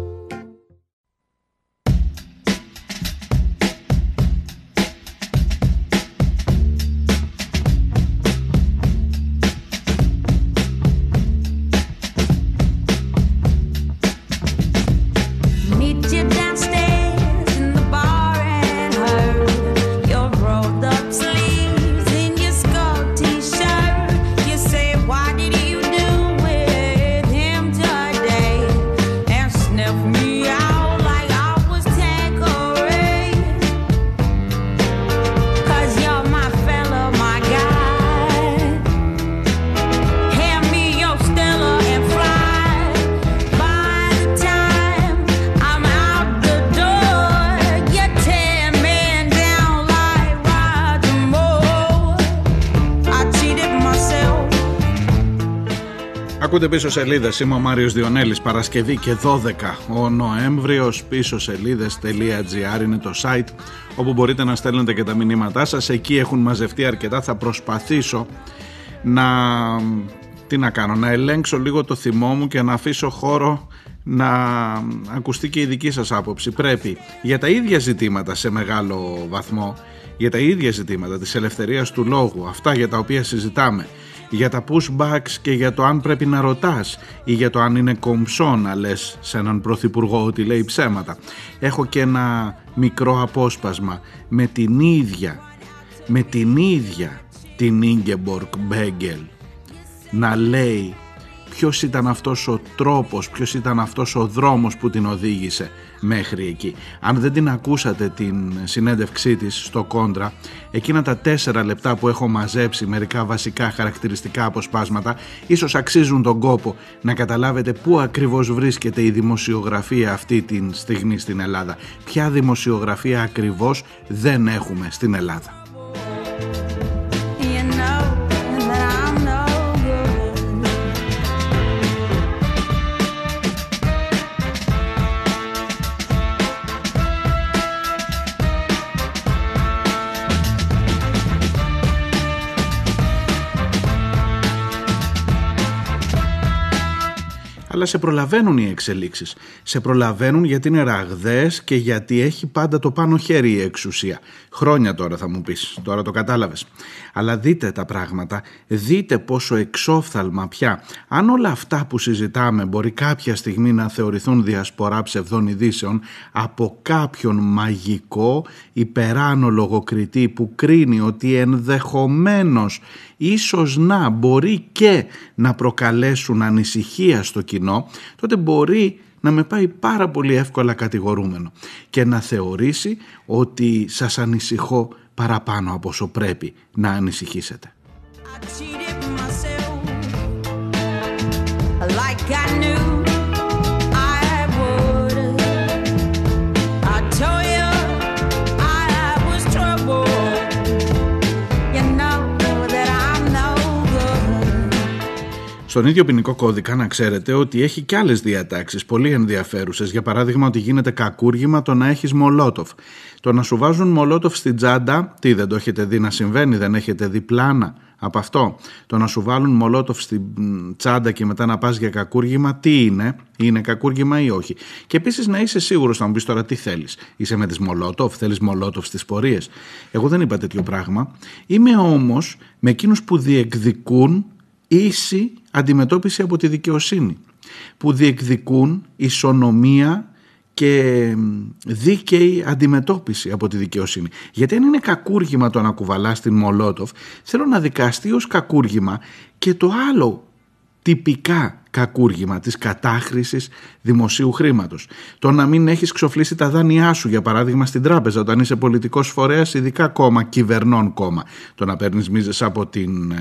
πίσω σελίδες. Είμαι ο Μάριος Διονέλης. Παρασκευή και 12 ο Νοέμβριος. Πίσω σελίδε.gr είναι το site όπου μπορείτε να στέλνετε και τα μηνύματά σας. Εκεί έχουν μαζευτεί αρκετά. Θα προσπαθήσω να. Τι να κάνω, να ελέγξω λίγο το θυμό μου και να αφήσω χώρο να ακουστεί και η δική σας άποψη. Πρέπει για τα ίδια ζητήματα σε μεγάλο βαθμό, για τα ίδια ζητήματα της ελευθερίας του λόγου, αυτά για τα οποία συζητάμε, για τα pushbacks και για το αν πρέπει να ρωτάς ή για το αν είναι κομψό να λες σε έναν πρωθυπουργό ότι λέει ψέματα. Έχω και ένα μικρό απόσπασμα με την ίδια, με την ίδια την Ingeborg Μπέγκελ να λέει ποιος ήταν αυτός ο τρόπος, ποιος ήταν αυτός ο δρόμος που την οδήγησε μέχρι εκεί. Αν δεν την ακούσατε την συνέντευξή της στο Κόντρα, εκείνα τα τέσσερα λεπτά που έχω μαζέψει μερικά βασικά χαρακτηριστικά αποσπάσματα, ίσως αξίζουν τον κόπο να καταλάβετε πού ακριβώς βρίσκεται η δημοσιογραφία αυτή τη στιγμή στην Ελλάδα. Ποια δημοσιογραφία ακριβώς δεν έχουμε στην Ελλάδα. Αλλά σε προλαβαίνουν οι εξελίξεις. Σε προλαβαίνουν γιατί είναι ραγδαίες και γιατί έχει πάντα το πάνω χέρι η εξουσία. Χρόνια τώρα θα μου πεις, τώρα το κατάλαβες. Αλλά δείτε τα πράγματα, δείτε πόσο εξόφθαλμα πια. Αν όλα αυτά που συζητάμε μπορεί κάποια στιγμή να θεωρηθούν διασπορά ψευδών ειδήσεων από κάποιον μαγικό υπεράνω λογοκριτή που κρίνει ότι ενδεχομένως ίσως να μπορεί και να προκαλέσουν ανησυχία στο κοινό, τότε μπορεί να με πάει πάρα πολύ εύκολα κατηγορούμενο και να θεωρήσει ότι σας ανησυχώ παραπάνω από όσο πρέπει να ανησυχήσετε. Στον ίδιο ποινικό κώδικα να ξέρετε ότι έχει και άλλες διατάξεις πολύ ενδιαφέρουσες. Για παράδειγμα ότι γίνεται κακούργημα το να έχεις μολότοφ. Το να σου βάζουν μολότοφ στην τσάντα, τι δεν το έχετε δει να συμβαίνει, δεν έχετε δει πλάνα από αυτό; Το να σου βάλουν μολότοφ στην τσάντα και μετά να πας για κακούργημα, τι είναι, είναι κακούργημα ή όχι; Και επίσης να είσαι σίγουρος να μου πεις τώρα τι θέλεις. Είσαι με τις μολότοφ, θέλεις μολότοφ στις πορείες. Εγώ δεν είπα τέτοιο πράγμα. Είμαι όμως με εκείνους που διεκδικούν ίση αντιμετώπιση από τη δικαιοσύνη που διεκδικούν ισονομία και δίκαιη αντιμετώπιση από τη δικαιοσύνη. Γιατί αν είναι κακούργημα το να κουβαλάς την Μολότοφ, θέλω να δικαστεί ως κακούργημα και το άλλο τυπικά κακούργημα της κατάχρησης δημοσίου χρήματος. Το να μην έχεις ξοφλήσει τα δάνειά σου, για παράδειγμα στην τράπεζα, όταν είσαι πολιτικός φορέας, ειδικά κόμμα, κυβερνών κόμμα. Το να παίρνεις μίζες από την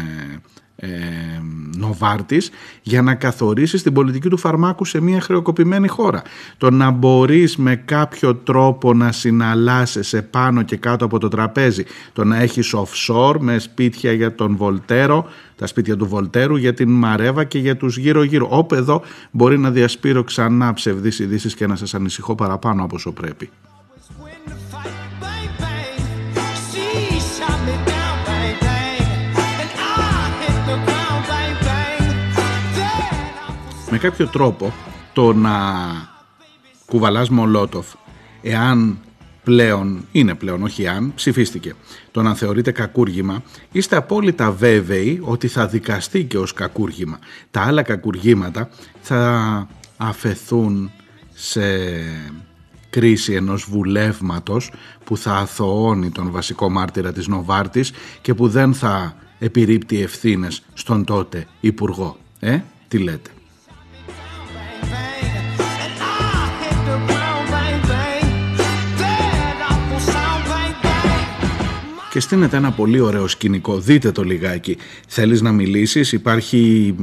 ε, ε, Νοβάρτης για να καθορίσεις την πολιτική του φαρμάκου σε μια χρεοκοπημένη χώρα. Το να μπορείς με κάποιο τρόπο να συναλλάσσεσαι πάνω και κάτω από το τραπέζι, το να έχεις offshore με σπίτια για τον Βολτέρο, τα σπίτια του Βολτέρου για την Μαρέβα και για τους γύρω γύρω. Όπου εδώ μπορεί να διασπείρω ξανά ψευδείς ειδήσεις και να σας ανησυχώ παραπάνω από όσο πρέπει. Με κάποιο τρόπο το να κουβαλάς Μολότοφ εάν πλέον, είναι πλέον όχι αν, ψηφίστηκε το να θεωρείται κακούργημα, είστε απόλυτα βέβαιοι ότι θα δικαστεί και ως κακούργημα. Τα άλλα κακούργήματα θα αφαιθούν σε κρίση ενός βουλεύματος που θα αθωώνει τον βασικό μάρτυρα της Νοβάρτης και που δεν θα επιρρύπτει ευθύνες στον τότε Υπουργό. Ε, τι λέτε. Και στείνεται ένα πολύ ωραίο σκηνικό. Δείτε το λιγάκι. Θέλεις να μιλήσεις, υπάρχει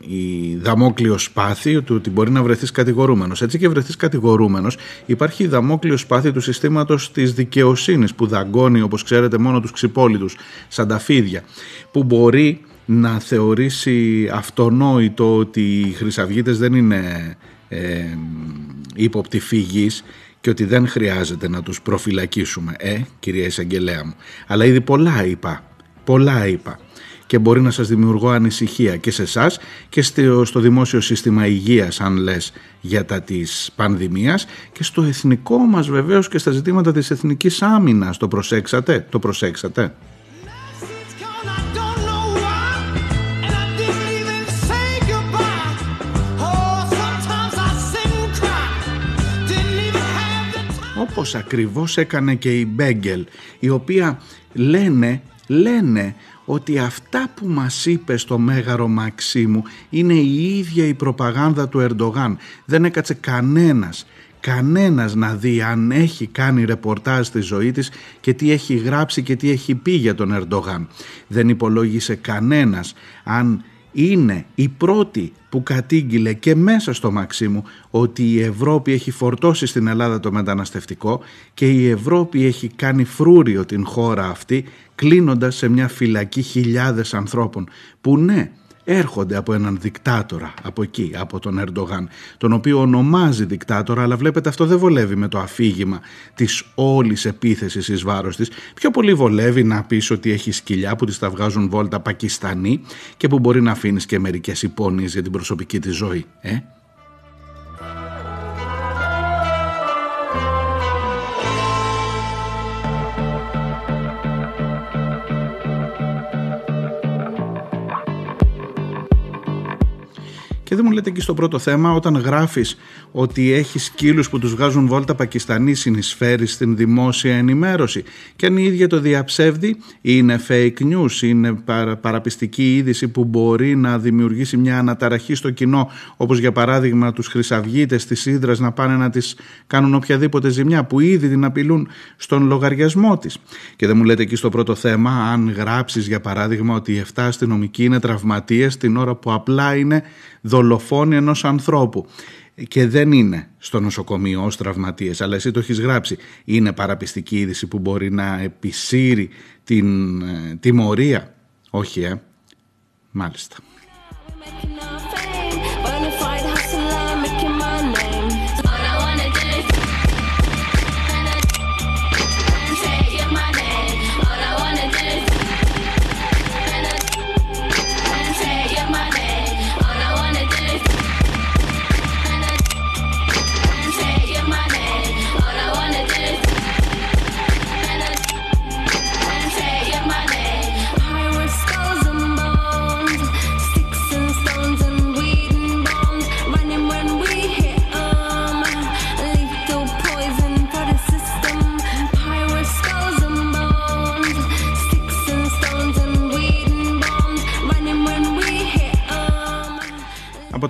η δαμόκλειο σπάθη του ότι μπορεί να βρεθείς κατηγορούμενος. Έτσι και βρεθείς κατηγορούμενος υπάρχει η δαμόκλειο σπάθη του συστήματος της δικαιοσύνης που δαγκώνει όπως ξέρετε μόνο τους ξυπόλυτους σαν τα φίδια που μπορεί να θεωρήσει αυτονόητο ότι οι χρυσαυγίτες δεν είναι ε, ύποπτη φυγής και ότι δεν χρειάζεται να τους προφυλακίσουμε, ε, κυρία Εισαγγελέα μου. Αλλά ήδη πολλά είπα, πολλά είπα και μπορεί να σας δημιουργώ ανησυχία και σε εσάς και στο δημόσιο σύστημα υγείας αν λες για τα της πανδημίας και στο εθνικό μας βεβαίως και στα ζητήματα της εθνικής άμυνας. Το προσέξατε, το προσέξατε; Όπως ακριβώς έκανε και η Μπέγκελ η οποία λένε, λένε ότι αυτά που μας είπε στο Μέγαρο Μαξίμου είναι η ίδια η προπαγάνδα του Ερντογάν. Δεν έκατσε κανένας, κανένας να δει αν έχει κάνει ρεπορτάζ στη ζωή της και τι έχει γράψει και τι έχει πει για τον Ερντογάν. Δεν υπολόγισε κανένας αν είναι η πρώτη που κατήγγειλε και μέσα στο Μαξίμου ότι η Ευρώπη έχει φορτώσει στην Ελλάδα το μεταναστευτικό και η Ευρώπη έχει κάνει φρούριο την χώρα αυτή κλείνοντας σε μια φυλακή χιλιάδες ανθρώπων που ναι έρχονται από έναν δικτάτορα από εκεί, από τον Ερντογάν, τον οποίο ονομάζει δικτάτορα, αλλά βλέπετε αυτό δεν βολεύει με το αφήγημα της όλης επίθεσης εις βάρος της. Πιο πολύ βολεύει να πεις ότι έχει σκυλιά που τις τα βγάζουν βόλτα Πακιστανοί και που μπορεί να αφήνεις και μερικές υπόνοιες για την προσωπική της ζωή. Ε; Και δεν μου λέτε εκεί στο πρώτο θέμα, όταν γράφεις ότι έχεις σκύλους που τους βγάζουν βόλτα Πακιστανοί, συνεισφέρεις στην δημόσια ενημέρωση. Και αν η ίδια το διαψεύδει, είναι fake news, είναι παραπιστική είδηση που μπορεί να δημιουργήσει μια αναταραχή στο κοινό, όπως για παράδειγμα τους Χρυσαυγίτες της Ήδρας να πάνε να τη κάνουν οποιαδήποτε ζημιά, που ήδη την απειλούν στον λογαριασμό της. Και δεν μου λέτε εκεί στο πρώτο θέμα, αν γράψεις για παράδειγμα ότι οι 7 αστυνομικοί είναι τραυματίες την ώρα που απλά είναι δολοφόνοι ενός ανθρώπου. Και δεν είναι στο νοσοκομείο ως τραυματίες αλλά εσύ το έχεις γράψει. Είναι παραπιστική είδηση που μπορεί να επισύρει την ε, τιμωρία. Όχι ε. Μάλιστα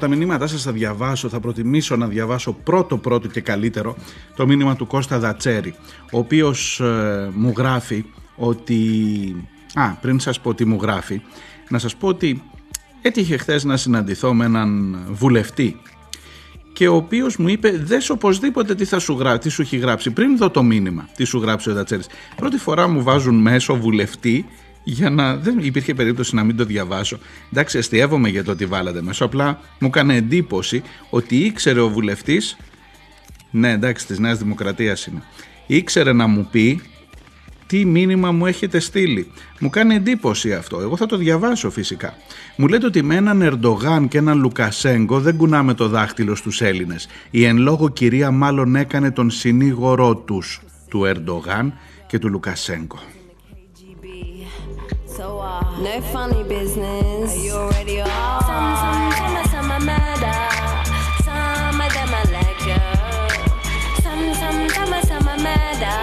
τα μηνύματά σας θα διαβάσω, θα προτιμήσω να διαβάσω πρώτο πρώτο και καλύτερο το μήνυμα του Κώστα Δατσέρη, ο οποίος ε, μου γράφει ότι... Α, πριν σας πω τι μου γράφει, να σας πω ότι έτυχε χθες να συναντηθώ με έναν βουλευτή και ο οποίος μου είπε δες οπωσδήποτε τι, θα σου, γρά... τι σου έχει γράψει. Πριν δω το μήνυμα τι σου γράψει ο Δατσέρης πρώτη φορά μου βάζουν μέσω βουλευτή για να δεν υπήρχε περίπτωση να μην το διαβάσω. Εντάξει, αστείευομαι για το ότι βάλατε μέσα. Απλά μου έκανε εντύπωση ότι ήξερε ο βουλευτής. Ναι, εντάξει, της Νέας Δημοκρατίας είναι. Ήξερε να μου πει τι μήνυμα μου έχετε στείλει. Μου κάνει εντύπωση αυτό. Εγώ θα το διαβάσω φυσικά. Μου λέτε ότι με έναν Ερντογάν και έναν Λουκασέγκο δεν κουνάμε το δάχτυλο στους Έλληνες. Η εν λόγω κυρία μάλλον έκανε τον συνήγορό τους του Ερντογάν και του Λουκασέγκο. No funny business. Are you already on? Some, some, some, some are murder. Some of them are let go. Some, some, some, some are murder.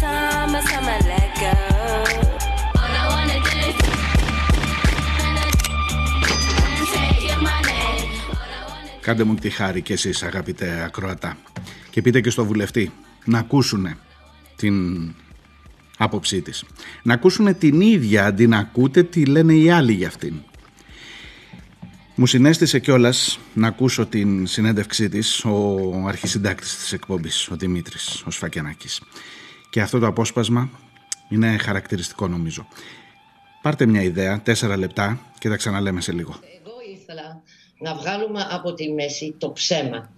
Some, some are let go. All I wanna do is take your money. Κάντε μου τη χάρη κι εσείς αγαπητέ ακροατά και πείτε και στο βουλευτή να ακούσουνε την άποψή της. Να ακούσουν την ίδια αντί να ακούτε τι λένε οι άλλοι για αυτήν. Μου συνέστησε κιόλας να ακούσω την συνέντευξή της ο αρχισυντάκτης της εκπομπής, ο Δημήτρης, ο Σφακιανάκης. Και αυτό το απόσπασμα είναι χαρακτηριστικό νομίζω. Πάρτε μια ιδέα, τέσσερα λεπτά και τα ξαναλέμε σε λίγο. Εγώ ήθελα να βγάλουμε από τη μέση το ψέμα.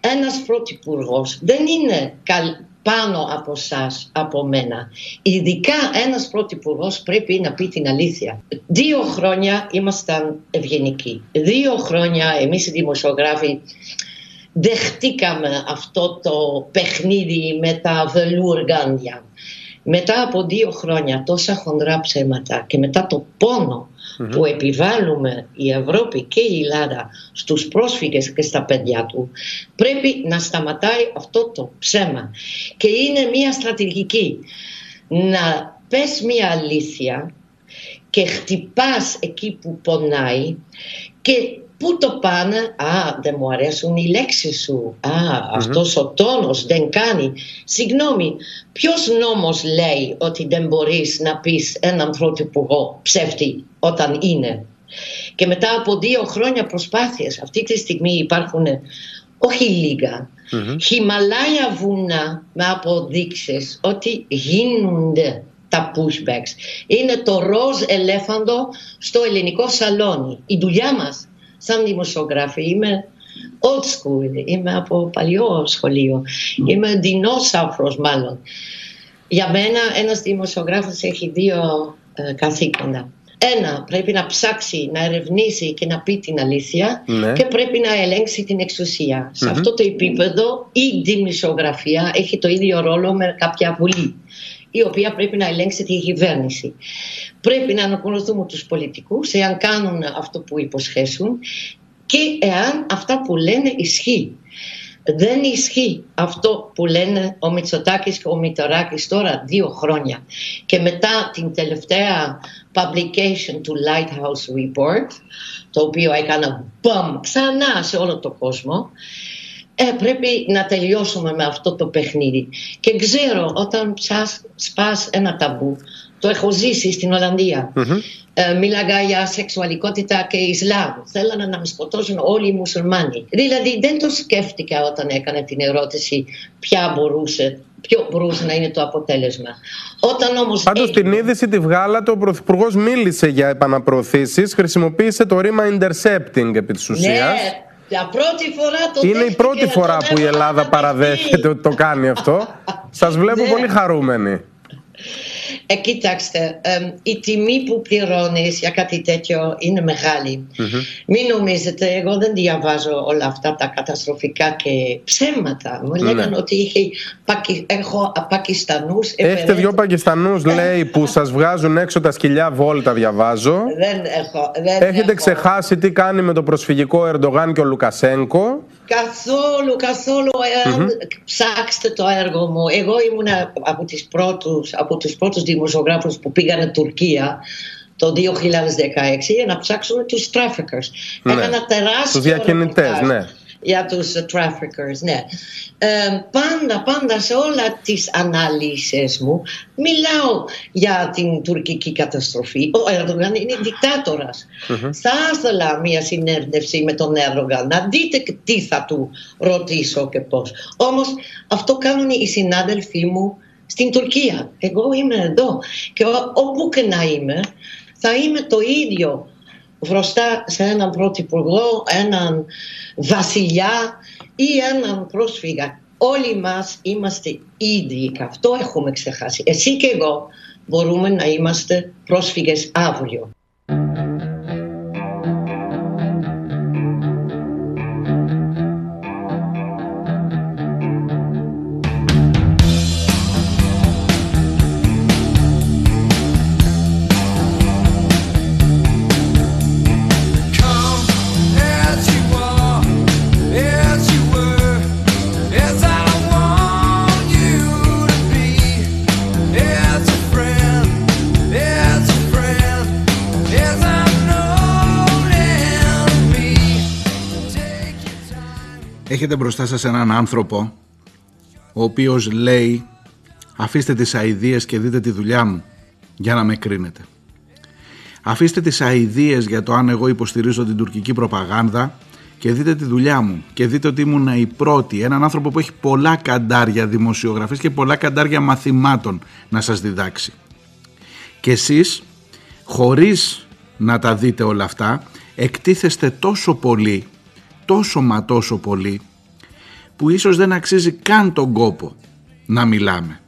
Ένας πρωθυπουργός δεν είναι πάνω από εσά, από μένα. Ειδικά ένας πρωθυπουργός πρέπει να πει την αλήθεια. Δύο χρόνια ήμασταν ευγενικοί. Δύο χρόνια εμείς οι δημοσιογράφοι δεχτήκαμε αυτό το παιχνίδι με τα βελούργανια. Μετά από δύο χρόνια τόσα χοντρά ψέματα και μετά το πόνο που επιβάλλουμε η Ευρώπη και η Ελλάδα στους πρόσφυγες και στα παιδιά του πρέπει να σταματάει αυτό το ψέμα. Και είναι μια στρατηγική. Να πες μια αλήθεια και χτυπάς εκεί που πονάει και Πού το πάνε, Α, δεν μου αρέσουν οι λέξεις σου. Α, αυτός ο τόνος δεν κάνει. Συγγνώμη, ποιος νόμος λέει ότι δεν μπορείς να πεις έναν πρωθυπουργό ψεύτη όταν είναι; Και μετά από δύο χρόνια προσπάθειες, αυτή τη στιγμή υπάρχουν όχι λίγα, χιμαλάια βουνά με αποδείξεις ότι γίνονται τα pushbacks. Είναι το ροζ ελέφαντο στο ελληνικό σαλόνι. Η δουλειά μας σαν δημοσιογράφη είμαι old school, είμαι από παλιό σχολείο, είμαι δεινόσαυρος μάλλον. Για μένα ένας δημοσιογράφος έχει δύο ε, καθήκοντα. Ένα, πρέπει να ψάξει, να ερευνήσει και να πει την αλήθεια ναι. και πρέπει να ελέγξει την εξουσία. Σε αυτό το επίπεδο η δημοσιογραφία έχει το ίδιο ρόλο με κάποια βουλή η οποία πρέπει να ελέγξει τη κυβέρνηση. Πρέπει να ανακολουθούμε τους πολιτικούς εάν κάνουν αυτό που υποσχέσουν και εάν αυτά που λένε ισχύει. Δεν ισχύει αυτό που λένε ο Μητσοτάκης και ο Μητωράκης τώρα δύο χρόνια και μετά την τελευταία publication του Lighthouse Report το οποίο έκανα μπαμ ξανά σε όλο το κόσμο ε, πρέπει να τελειώσουμε με αυτό το παιχνίδι. Και ξέρω όταν ψάς, σπάς ένα ταμπού, το έχω ζήσει στην Ολλανδία. Mm-hmm. Ε, μίλαγα για σεξουαλικότητα και Ισλάμ. Θέλανε να με σκοτώσουν όλοι οι μουσουλμάνοι. Δηλαδή δεν το σκέφτηκα όταν έκανε την ερώτηση ποια μπορούσε ποιο μπορούσε να είναι το αποτέλεσμα. Όταν όμως Πάντως έγινε... την είδηση τη βγάλατε, ο Πρωθυπουργός μίλησε για επαναπροωθήσεις, χρησιμοποίησε το ρήμα intercepting επί της ουσίας. Ναι, για πρώτη φορά το Είναι η πρώτη φορά που η Ελλάδα παραδέχεται ότι το κάνει αυτό. Σας βλέπω ναι. πολύ χαρούμενοι. Ε, κοιτάξτε, η τιμή που πληρώνεις για κάτι τέτοιο είναι Μην νομίζετε, εγώ δεν διαβάζω όλα αυτά τα καταστροφικά και ψέματα. Μου ναι. λέγανε ότι είχε, έχω Πακιστανούς. Έχετε δυο Πακιστανούς, λέει, που σας βγάζουν έξω τα σκυλιά βόλτα, διαβάζω. Δεν έχω. Δεν Έχετε έχω. ξεχάσει τι κάνει με το προσφυγικό Ερντογάν και ο Λουκασέγκο. Καθόλου, καθόλου. Ψάξτε το έργο μου. Εγώ ήμουν από, τις πρώτους, από τους πρώτους δημοσιογράφους που πήγανε Τουρκία το 2016 για να ψάξουν τους traffickers. Ναι. Έκανα τεράστιο Τους διακινητές, ρεπορτάζ ναι. Για τους ε, traffickers, ναι. Ε, πάντα, πάντα σε όλα τις αναλύσεις μου μιλάω για την τουρκική καταστροφή. Ο Ερντογάν είναι δικτάτορας. Θα ήθελα μια συνέντευξη με τον Ερντογάν να δείτε και τι θα του ρωτήσω και πώς. Όμως αυτό κάνουν οι συνάδελφοί μου στην Τουρκία. Εγώ είμαι εδώ και ό- όπου και να είμαι θα είμαι το ίδιο μπροστά σε έναν πρωθυπουργό, έναν βασιλιά ή έναν πρόσφυγα. Όλοι μας είμαστε ίδιοι και αυτό έχουμε ξεχάσει. Εσύ και εγώ μπορούμε να είμαστε πρόσφυγες αύριο. Έχετε μπροστά σας έναν άνθρωπο ο οποίος λέει αφήστε τις αηδίες και δείτε τη δουλειά μου για να με κρίνετε. Αφήστε τις αηδίες για το αν εγώ υποστηρίζω την τουρκική προπαγάνδα και δείτε τη δουλειά μου και δείτε ότι ήμουν η πρώτη, έναν άνθρωπο που έχει πολλά καντάρια δημοσιογραφής και πολλά καντάρια μαθημάτων να σας διδάξει. Και εσείς χωρίς να τα δείτε όλα αυτά εκτίθεστε τόσο πολύ, τόσο μα τόσο πολύ που ίσως δεν αξίζει καν τον κόπο να μιλάμε.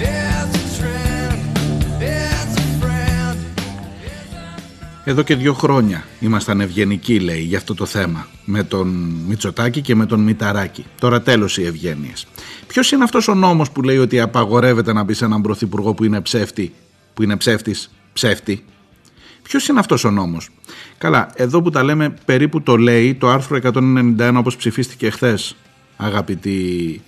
As a trend, as a friend. Εδώ και δύο χρόνια ήμασταν ευγενικοί λέει για αυτό το θέμα με τον Μητσοτάκη και με τον Μηταράκη. Τώρα τέλος οι ευγένειες. Ποιος είναι αυτός ο νόμος που λέει ότι απαγορεύεται να πει σε έναν πρωθυπουργό που είναι ψεύτη, που είναι ψεύτης, ψεύτη; Ποιος είναι αυτός ο νόμος; Καλά, εδώ που τα λέμε περίπου το λέει το άρθρο 191 όπως ψηφίστηκε χθες, αγαπητοί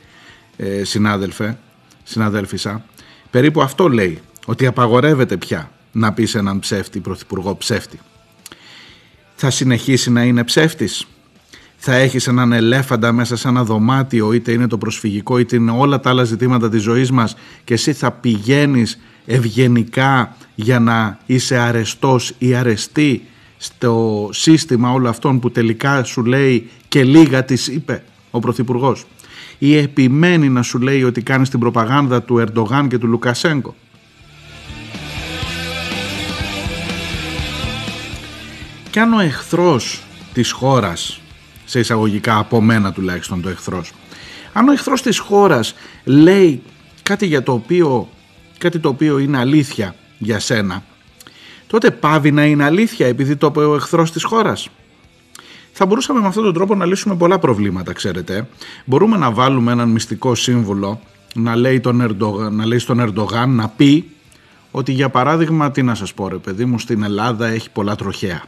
ε, συνάδελφε, συναδέλφισσα. Περίπου αυτό λέει, ότι απαγορεύεται πια να πεις σε έναν ψεύτη, πρωθυπουργό ψεύτη. Θα συνεχίσει να είναι ψεύτης; Θα έχεις έναν ελέφαντα μέσα σε ένα δωμάτιο, είτε είναι το προσφυγικό, είτε είναι όλα τα άλλα ζητήματα της ζωής μας και εσύ θα πηγαίνεις ευγενικά για να είσαι αρεστός ή αρεστή στο σύστημα όλων αυτών που τελικά σου λέει και λίγα της είπε ο Πρωθυπουργός. Ή επιμένει να σου λέει ότι κάνεις την προπαγάνδα του Ερντογάν και του Λουκασέγκο. Και αν ο εχθρός της χώρας, σε εισαγωγικά από μένα τουλάχιστον το εχθρός, αν ο εχθρός της χώρας λέει κάτι για το οποίο, κάτι το οποίο είναι αλήθεια για σένα, τότε πάβει να είναι αλήθεια επειδή το είπε ο εχθρός της χώρας. Θα μπορούσαμε με αυτόν τον τρόπο να λύσουμε πολλά προβλήματα, ξέρετε. Μπορούμε να βάλουμε έναν μυστικό σύμβολο να λέει, τον Ερντογάν, να λέει στον Ερντογάν να πει ότι για παράδειγμα, τι να σας πω ρε παιδί μου, στην Ελλάδα έχει πολλά τροχέα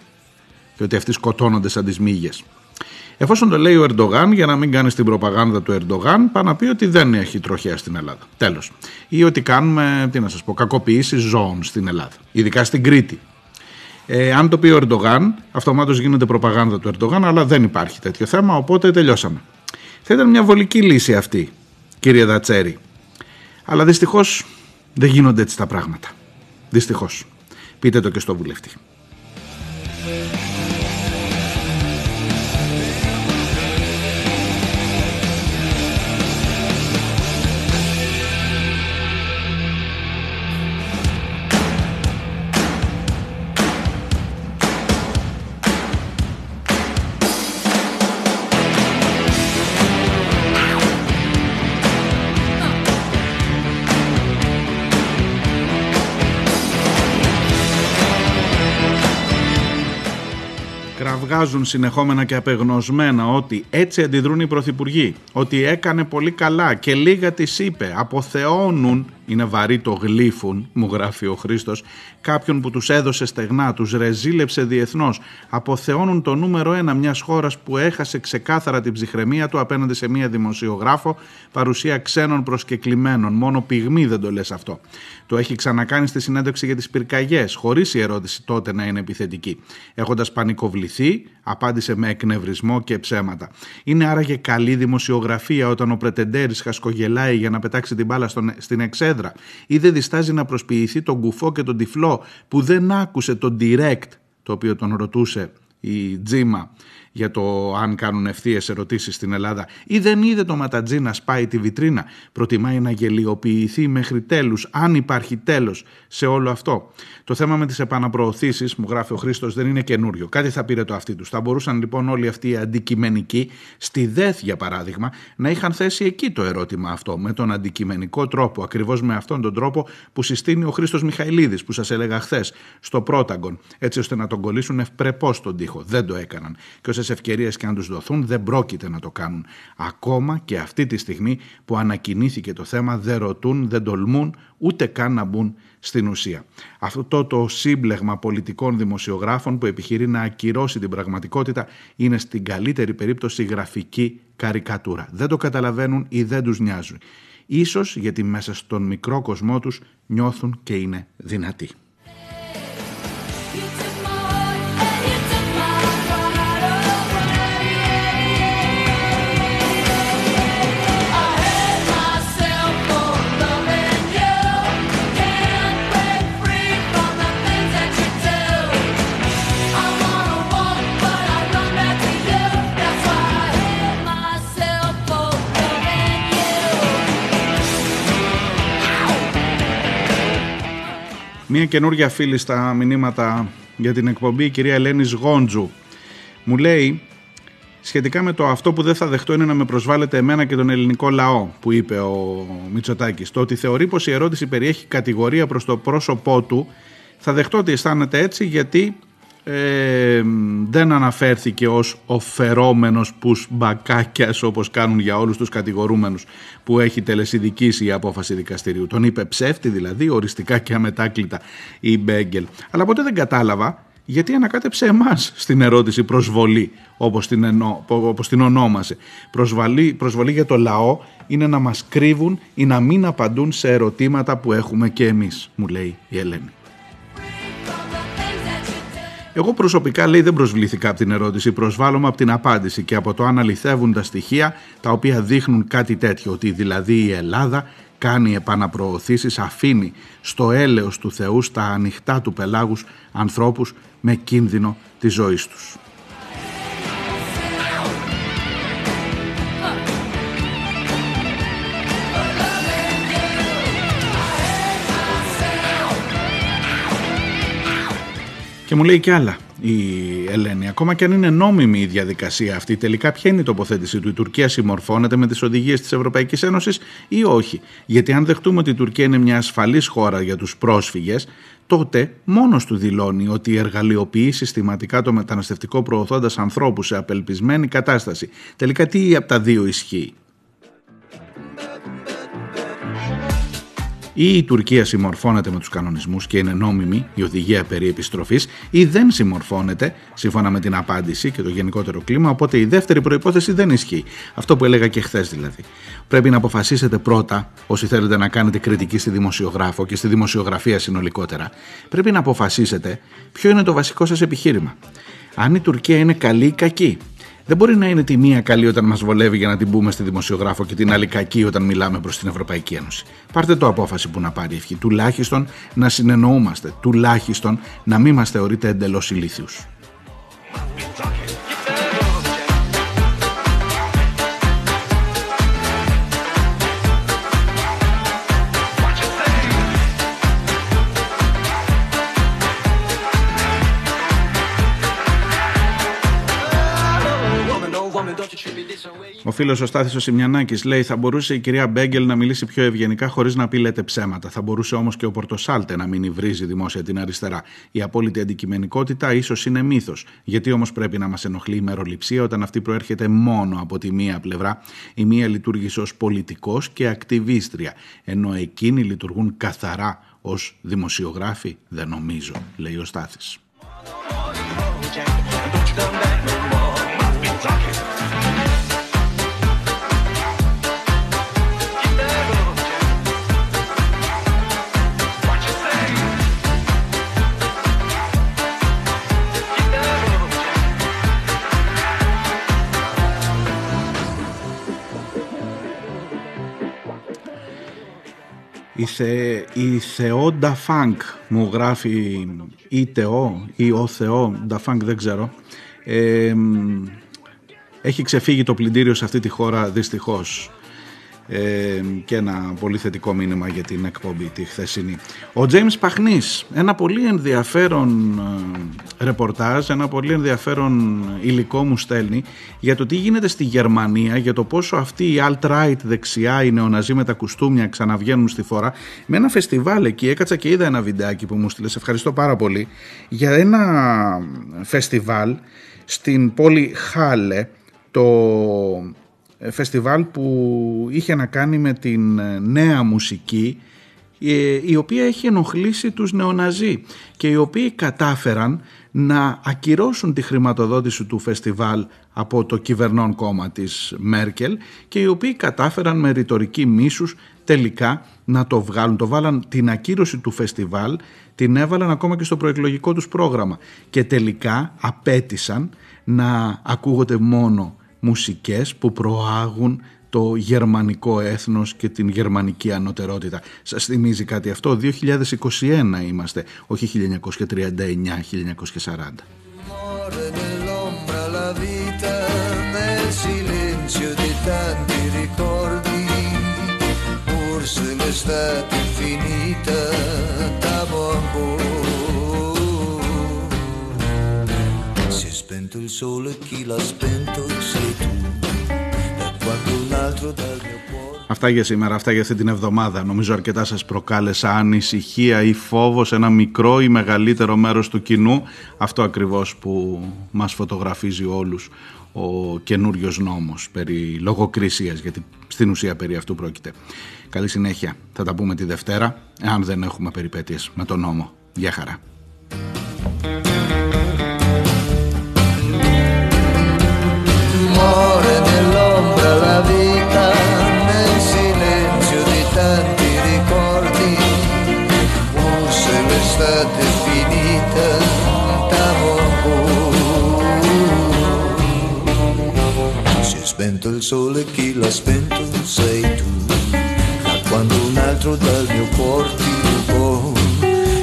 και ότι αυτοί σκοτώνονται σαν τις μύγες. Εφόσον το λέει ο Ερντογάν, για να μην κάνει την προπαγάνδα του Ερντογάν, πάει να πει ότι δεν έχει τροχέα στην Ελλάδα. Τέλος. Ή ότι κάνουμε, τι να σας πω, κακοποιήσεις ζώων στην Ελλάδα. Ειδικά στην Κρήτη. Ε, αν το πει ο Ερντογάν, αυτομάτως γίνεται προπαγάνδα του Ερντογάν, αλλά δεν υπάρχει τέτοιο θέμα, οπότε τελειώσαμε. Θα ήταν μια βολική λύση αυτή, κύριε Δατσέρη. Αλλά δυστυχώς δεν γίνονται έτσι τα πράγματα. Δυστυχώς. Πείτε το και στο βουλευτή. Κραυγάζουν συνεχόμενα και απεγνωσμένα ότι έτσι αντιδρούν οι πρωθυπουργοί, ότι έκανε πολύ καλά και λίγα τις είπε, αποθεώνουν είναι βαρύ το γλύφουν, μου γράφει ο Χρήστος, κάποιον που τους έδωσε στεγνά, τους ρεζίλεψε διεθνώς, αποθεώνουν το νούμερο ένα μιας χώρας που έχασε ξεκάθαρα την ψυχραιμία του απέναντι σε μια δημοσιογράφο, παρουσία ξένων προσκεκλημένων. Μόνο πυγμή δεν το λες αυτό. Το έχει ξανακάνει στη συνέντευξη για τις πυρκαγιές, χωρίς η ερώτηση τότε να είναι επιθετική. Έχοντας πανικοβληθεί, απάντησε με εκνευρισμό και ψέματα. Είναι άραγε καλή δημοσιογραφία όταν ο Πρετεντέρης χασκογελάει για να πετάξει την μπάλα στον, στην εξέδρα ή δεν διστάζει να προσποιηθεί τον κουφό και τον τυφλό που δεν άκουσε το direct το οποίο τον ρωτούσε η Τζίμα για το αν κάνουν ευθείες ερωτήσεις στην Ελλάδα ή δεν είδε το ματατζή να σπάει τη βιτρίνα. Προτιμάει να γελιοποιηθεί μέχρι τέλους, αν υπάρχει τέλος σε όλο αυτό. Το θέμα με τις επαναπροωθήσεις, μου γράφει ο Χρήστος, δεν είναι καινούριο. Κάτι θα πήρε το αυτί τους. Θα μπορούσαν λοιπόν όλοι αυτοί οι αντικειμενικοί, στη ΔΕΘ για παράδειγμα, να είχαν θέσει εκεί το ερώτημα αυτό, με τον αντικειμενικό τρόπο, ακριβώς με αυτόν τον τρόπο που συστήνει ο Χρήστος Μιχαηλίδης, που σας έλεγα χθες, στο Πρόταγκον, έτσι ώστε να τον κολλήσουν ευπρεπώς στον τοίχο. Δεν το έκαναν. Και όσε ευκαιρίες και αν τους δοθούν, δεν πρόκειται να το κάνουν. Ακόμα και αυτή τη στιγμή που ανακοινήθηκε το θέμα, δεν ρωτούν, δεν τολμούν ούτε καν να μπουν στην ουσία. Αυτό το σύμπλεγμα πολιτικών δημοσιογράφων που επιχειρεί να ακυρώσει την πραγματικότητα είναι στην καλύτερη περίπτωση γραφική καρικατούρα. Δεν το καταλαβαίνουν ή δεν τους νοιάζουν. Ίσως γιατί μέσα στον μικρό κοσμό τους νιώθουν και είναι δυνατοί. Μία καινούργια φίλη στα μηνύματα για την εκπομπή, η κυρία Ελένη Γόντζου. Μου λέει σχετικά με το αυτό που δεν θα δεχτώ είναι να με προσβάλλετε εμένα και τον ελληνικό λαό, που είπε ο Μητσοτάκης. Το ότι θεωρεί πως η ερώτηση περιέχει κατηγορία προς το πρόσωπό του, θα δεχτώ ότι αισθάνεται έτσι γιατί ε, δεν αναφέρθηκε ως ο φερόμενος πους μπακάκιας όπως κάνουν για όλους τους κατηγορούμενους που έχει τελεσιδικήσει η απόφαση δικαστηρίου. Τον είπε ψεύτη δηλαδή οριστικά και αμετάκλητα η Μπέγκελ. Αλλά ποτέ δεν κατάλαβα γιατί ανακάτεψε εμάς στην ερώτηση προσβολή όπως την, εννο, όπως την ονόμασε. Προσβολή, προσβολή για το λαό είναι να μας κρύβουν ή να μην απαντούν σε ερωτήματα που έχουμε και εμείς, μου λέει η Ελένη. Εγώ προσωπικά λέει δεν προσβλήθηκα από την ερώτηση, προσβάλλομαι από την απάντηση και από το αν αληθεύουν τα στοιχεία τα οποία δείχνουν κάτι τέτοιο, ότι δηλαδή η Ελλάδα κάνει επαναπροωθήσεις, αφήνει στο έλεος του Θεού, στα ανοιχτά του πελάγους ανθρώπους με κίνδυνο της ζωής τους. Και μου λέει και άλλα η Ελένη. Ακόμα και αν είναι νόμιμη η διαδικασία αυτή, τελικά ποια είναι η τοποθέτηση του; Η Τουρκία συμμορφώνεται με τις οδηγίες της Ευρωπαϊκής Ένωσης ή όχι; Γιατί αν δεχτούμε ότι η Τουρκία είναι μια ασφαλής χώρα για τους πρόσφυγες, τότε μόνος του δηλώνει ότι εργαλειοποιεί συστηματικά το μεταναστευτικό προωθώντας ανθρώπους σε απελπισμένη κατάσταση. Τελικά τι από τα δύο ισχύει; Ή η Τουρκία συμμορφώνεται με τους κανονισμούς και είναι νόμιμη η οδηγία περί επιστροφής ή δεν συμμορφώνεται σύμφωνα με την απάντηση και το γενικότερο κλίμα οπότε η δεύτερη προϋπόθεση δεν ισχύει. Αυτό που έλεγα και χθες δηλαδή. Πρέπει να αποφασίσετε πρώτα όσοι θέλετε να κάνετε κριτική στη δημοσιογράφο και στη δημοσιογραφία συνολικότερα. Πρέπει να αποφασίσετε ποιο είναι το βασικό σας επιχείρημα. Αν η Τουρκία είναι καλή ή κακή. Δεν μπορεί να είναι τη μία καλή όταν μας βολεύει για να την πούμε στη δημοσιογράφο και την άλλη κακή όταν μιλάμε προς την Ευρωπαϊκή Ένωση. Πάρτε το απόφαση που να πάρει η ευχή. Τουλάχιστον να συνεννοούμαστε. Τουλάχιστον να μην μας θεωρείτε εντελώς ηλίθιους. Ο φίλος ο Στάθης ο Σιμιανάκης λέει: Θα μπορούσε η κυρία Μπέγκελ να μιλήσει πιο ευγενικά χωρίς να πει λέτε ψέματα. Θα μπορούσε όμως και ο Πορτοσάλτε να μην υβρίζει δημόσια την αριστερά. Η απόλυτη αντικειμενικότητα ίσως είναι μύθος. Γιατί όμως πρέπει να μας ενοχλεί η μεροληψία όταν αυτή προέρχεται μόνο από τη μία πλευρά; Η μία λειτουργήσε ως πολιτικός και ακτιβίστρια. Ενώ εκείνοι λειτουργούν καθαρά ως δημοσιογράφοι; Δεν νομίζω, λέει ο Στάθης. Η, Θε, η Θεόντα Φανκ μου γράφει ή Θεό ή ο Θεό, Ντα Φανκ δεν ξέρω. Ε, έχει ξεφύγει το πλυντήριο σε αυτή τη χώρα δυστυχώς. Ε, και ένα πολύ θετικό μήνυμα για την εκπομπή τη χθεσινή. Ο Τζέιμς Παχνής, ένα πολύ ενδιαφέρον ε, ρεπορτάζ, ένα πολύ ενδιαφέρον υλικό μου στέλνει για το τι γίνεται στη Γερμανία, για το πόσο αυτή η alt-right δεξιά, οι νεοναζί με τα κουστούμια ξαναβγαίνουν στη φορά. Με ένα φεστιβάλ εκεί έκατσα και είδα ένα βιντεάκι που μου στείλε, σε ευχαριστώ πάρα πολύ, για ένα φεστιβάλ στην πόλη Χάλε, το φεστιβάλ που είχε να κάνει με την νέα μουσική ε, η οποία έχει ενοχλήσει τους νεοναζί και οι οποίοι κατάφεραν να ακυρώσουν τη χρηματοδότηση του φεστιβάλ από το κυβερνών κόμμα της Μέρκελ και οι οποίοι κατάφεραν με ρητορική μίσους τελικά να το βγάλουν. Το βάλαν την ακύρωση του φεστιβάλ, την έβαλαν ακόμα και στο προεκλογικό τους πρόγραμμα και τελικά απέτησαν να ακούγονται μόνο μουσικές που προάγουν το γερμανικό έθνος και την γερμανική ανωτερότητα. Σας θυμίζει κάτι αυτό, 2021 είμαστε, όχι 1939-1940. Muore nell'ombra la vita spento il sole, chi l'ha spento sei tu. Da quando un altro dal mio cuore. Αυτά για σήμερα, αυτά για αυτή την εβδομάδα. Νομίζω αρκετά σας προκάλεσα ανησυχία ή φόβος σε ένα μικρό ή μεγαλύτερο μέρος του κοινού. Αυτό ακριβώς που μας φωτογραφίζει όλους ο καινούριος νόμος περί λογοκρισίας, γιατί στην ουσία περί αυτού πρόκειται. Καλή συνέχεια. Θα τα πούμε τη Δευτέρα, εάν δεν έχουμε περιπέτειες με τον νόμο. Γεια χαρά. Muore nell'ombra la vita, nel silenzio di tanti ricordi. Forse l'estate è finita. Si è spento il sole, chi l'ha spento sei tu. Da quando un altro dal mio cuore ti rubò,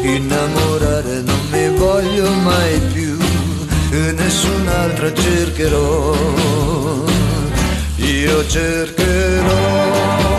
innamorare non mi voglio mai più e nessun'altra cercherò. Io cercherò.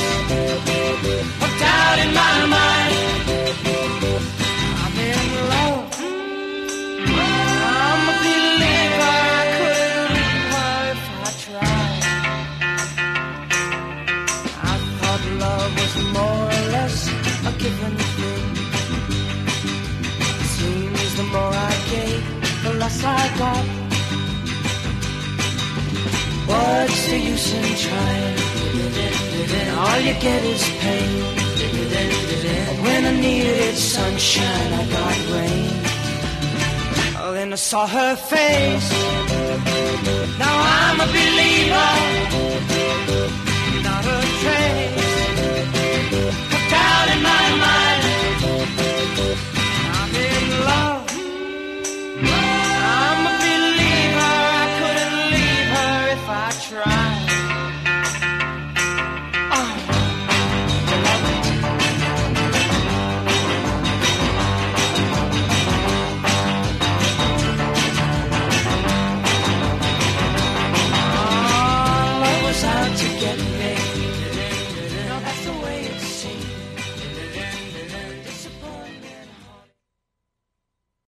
in my mind. I'm in love. I'm a believer. I couldn't leave her if I tried. I thought love was more or less a given thing. Seems the more I gave, the less I got. What's the use in trying? All you get is pain. When I needed sunshine, I got rain. Oh, then I saw her face. Now I'm a believer, not a trace.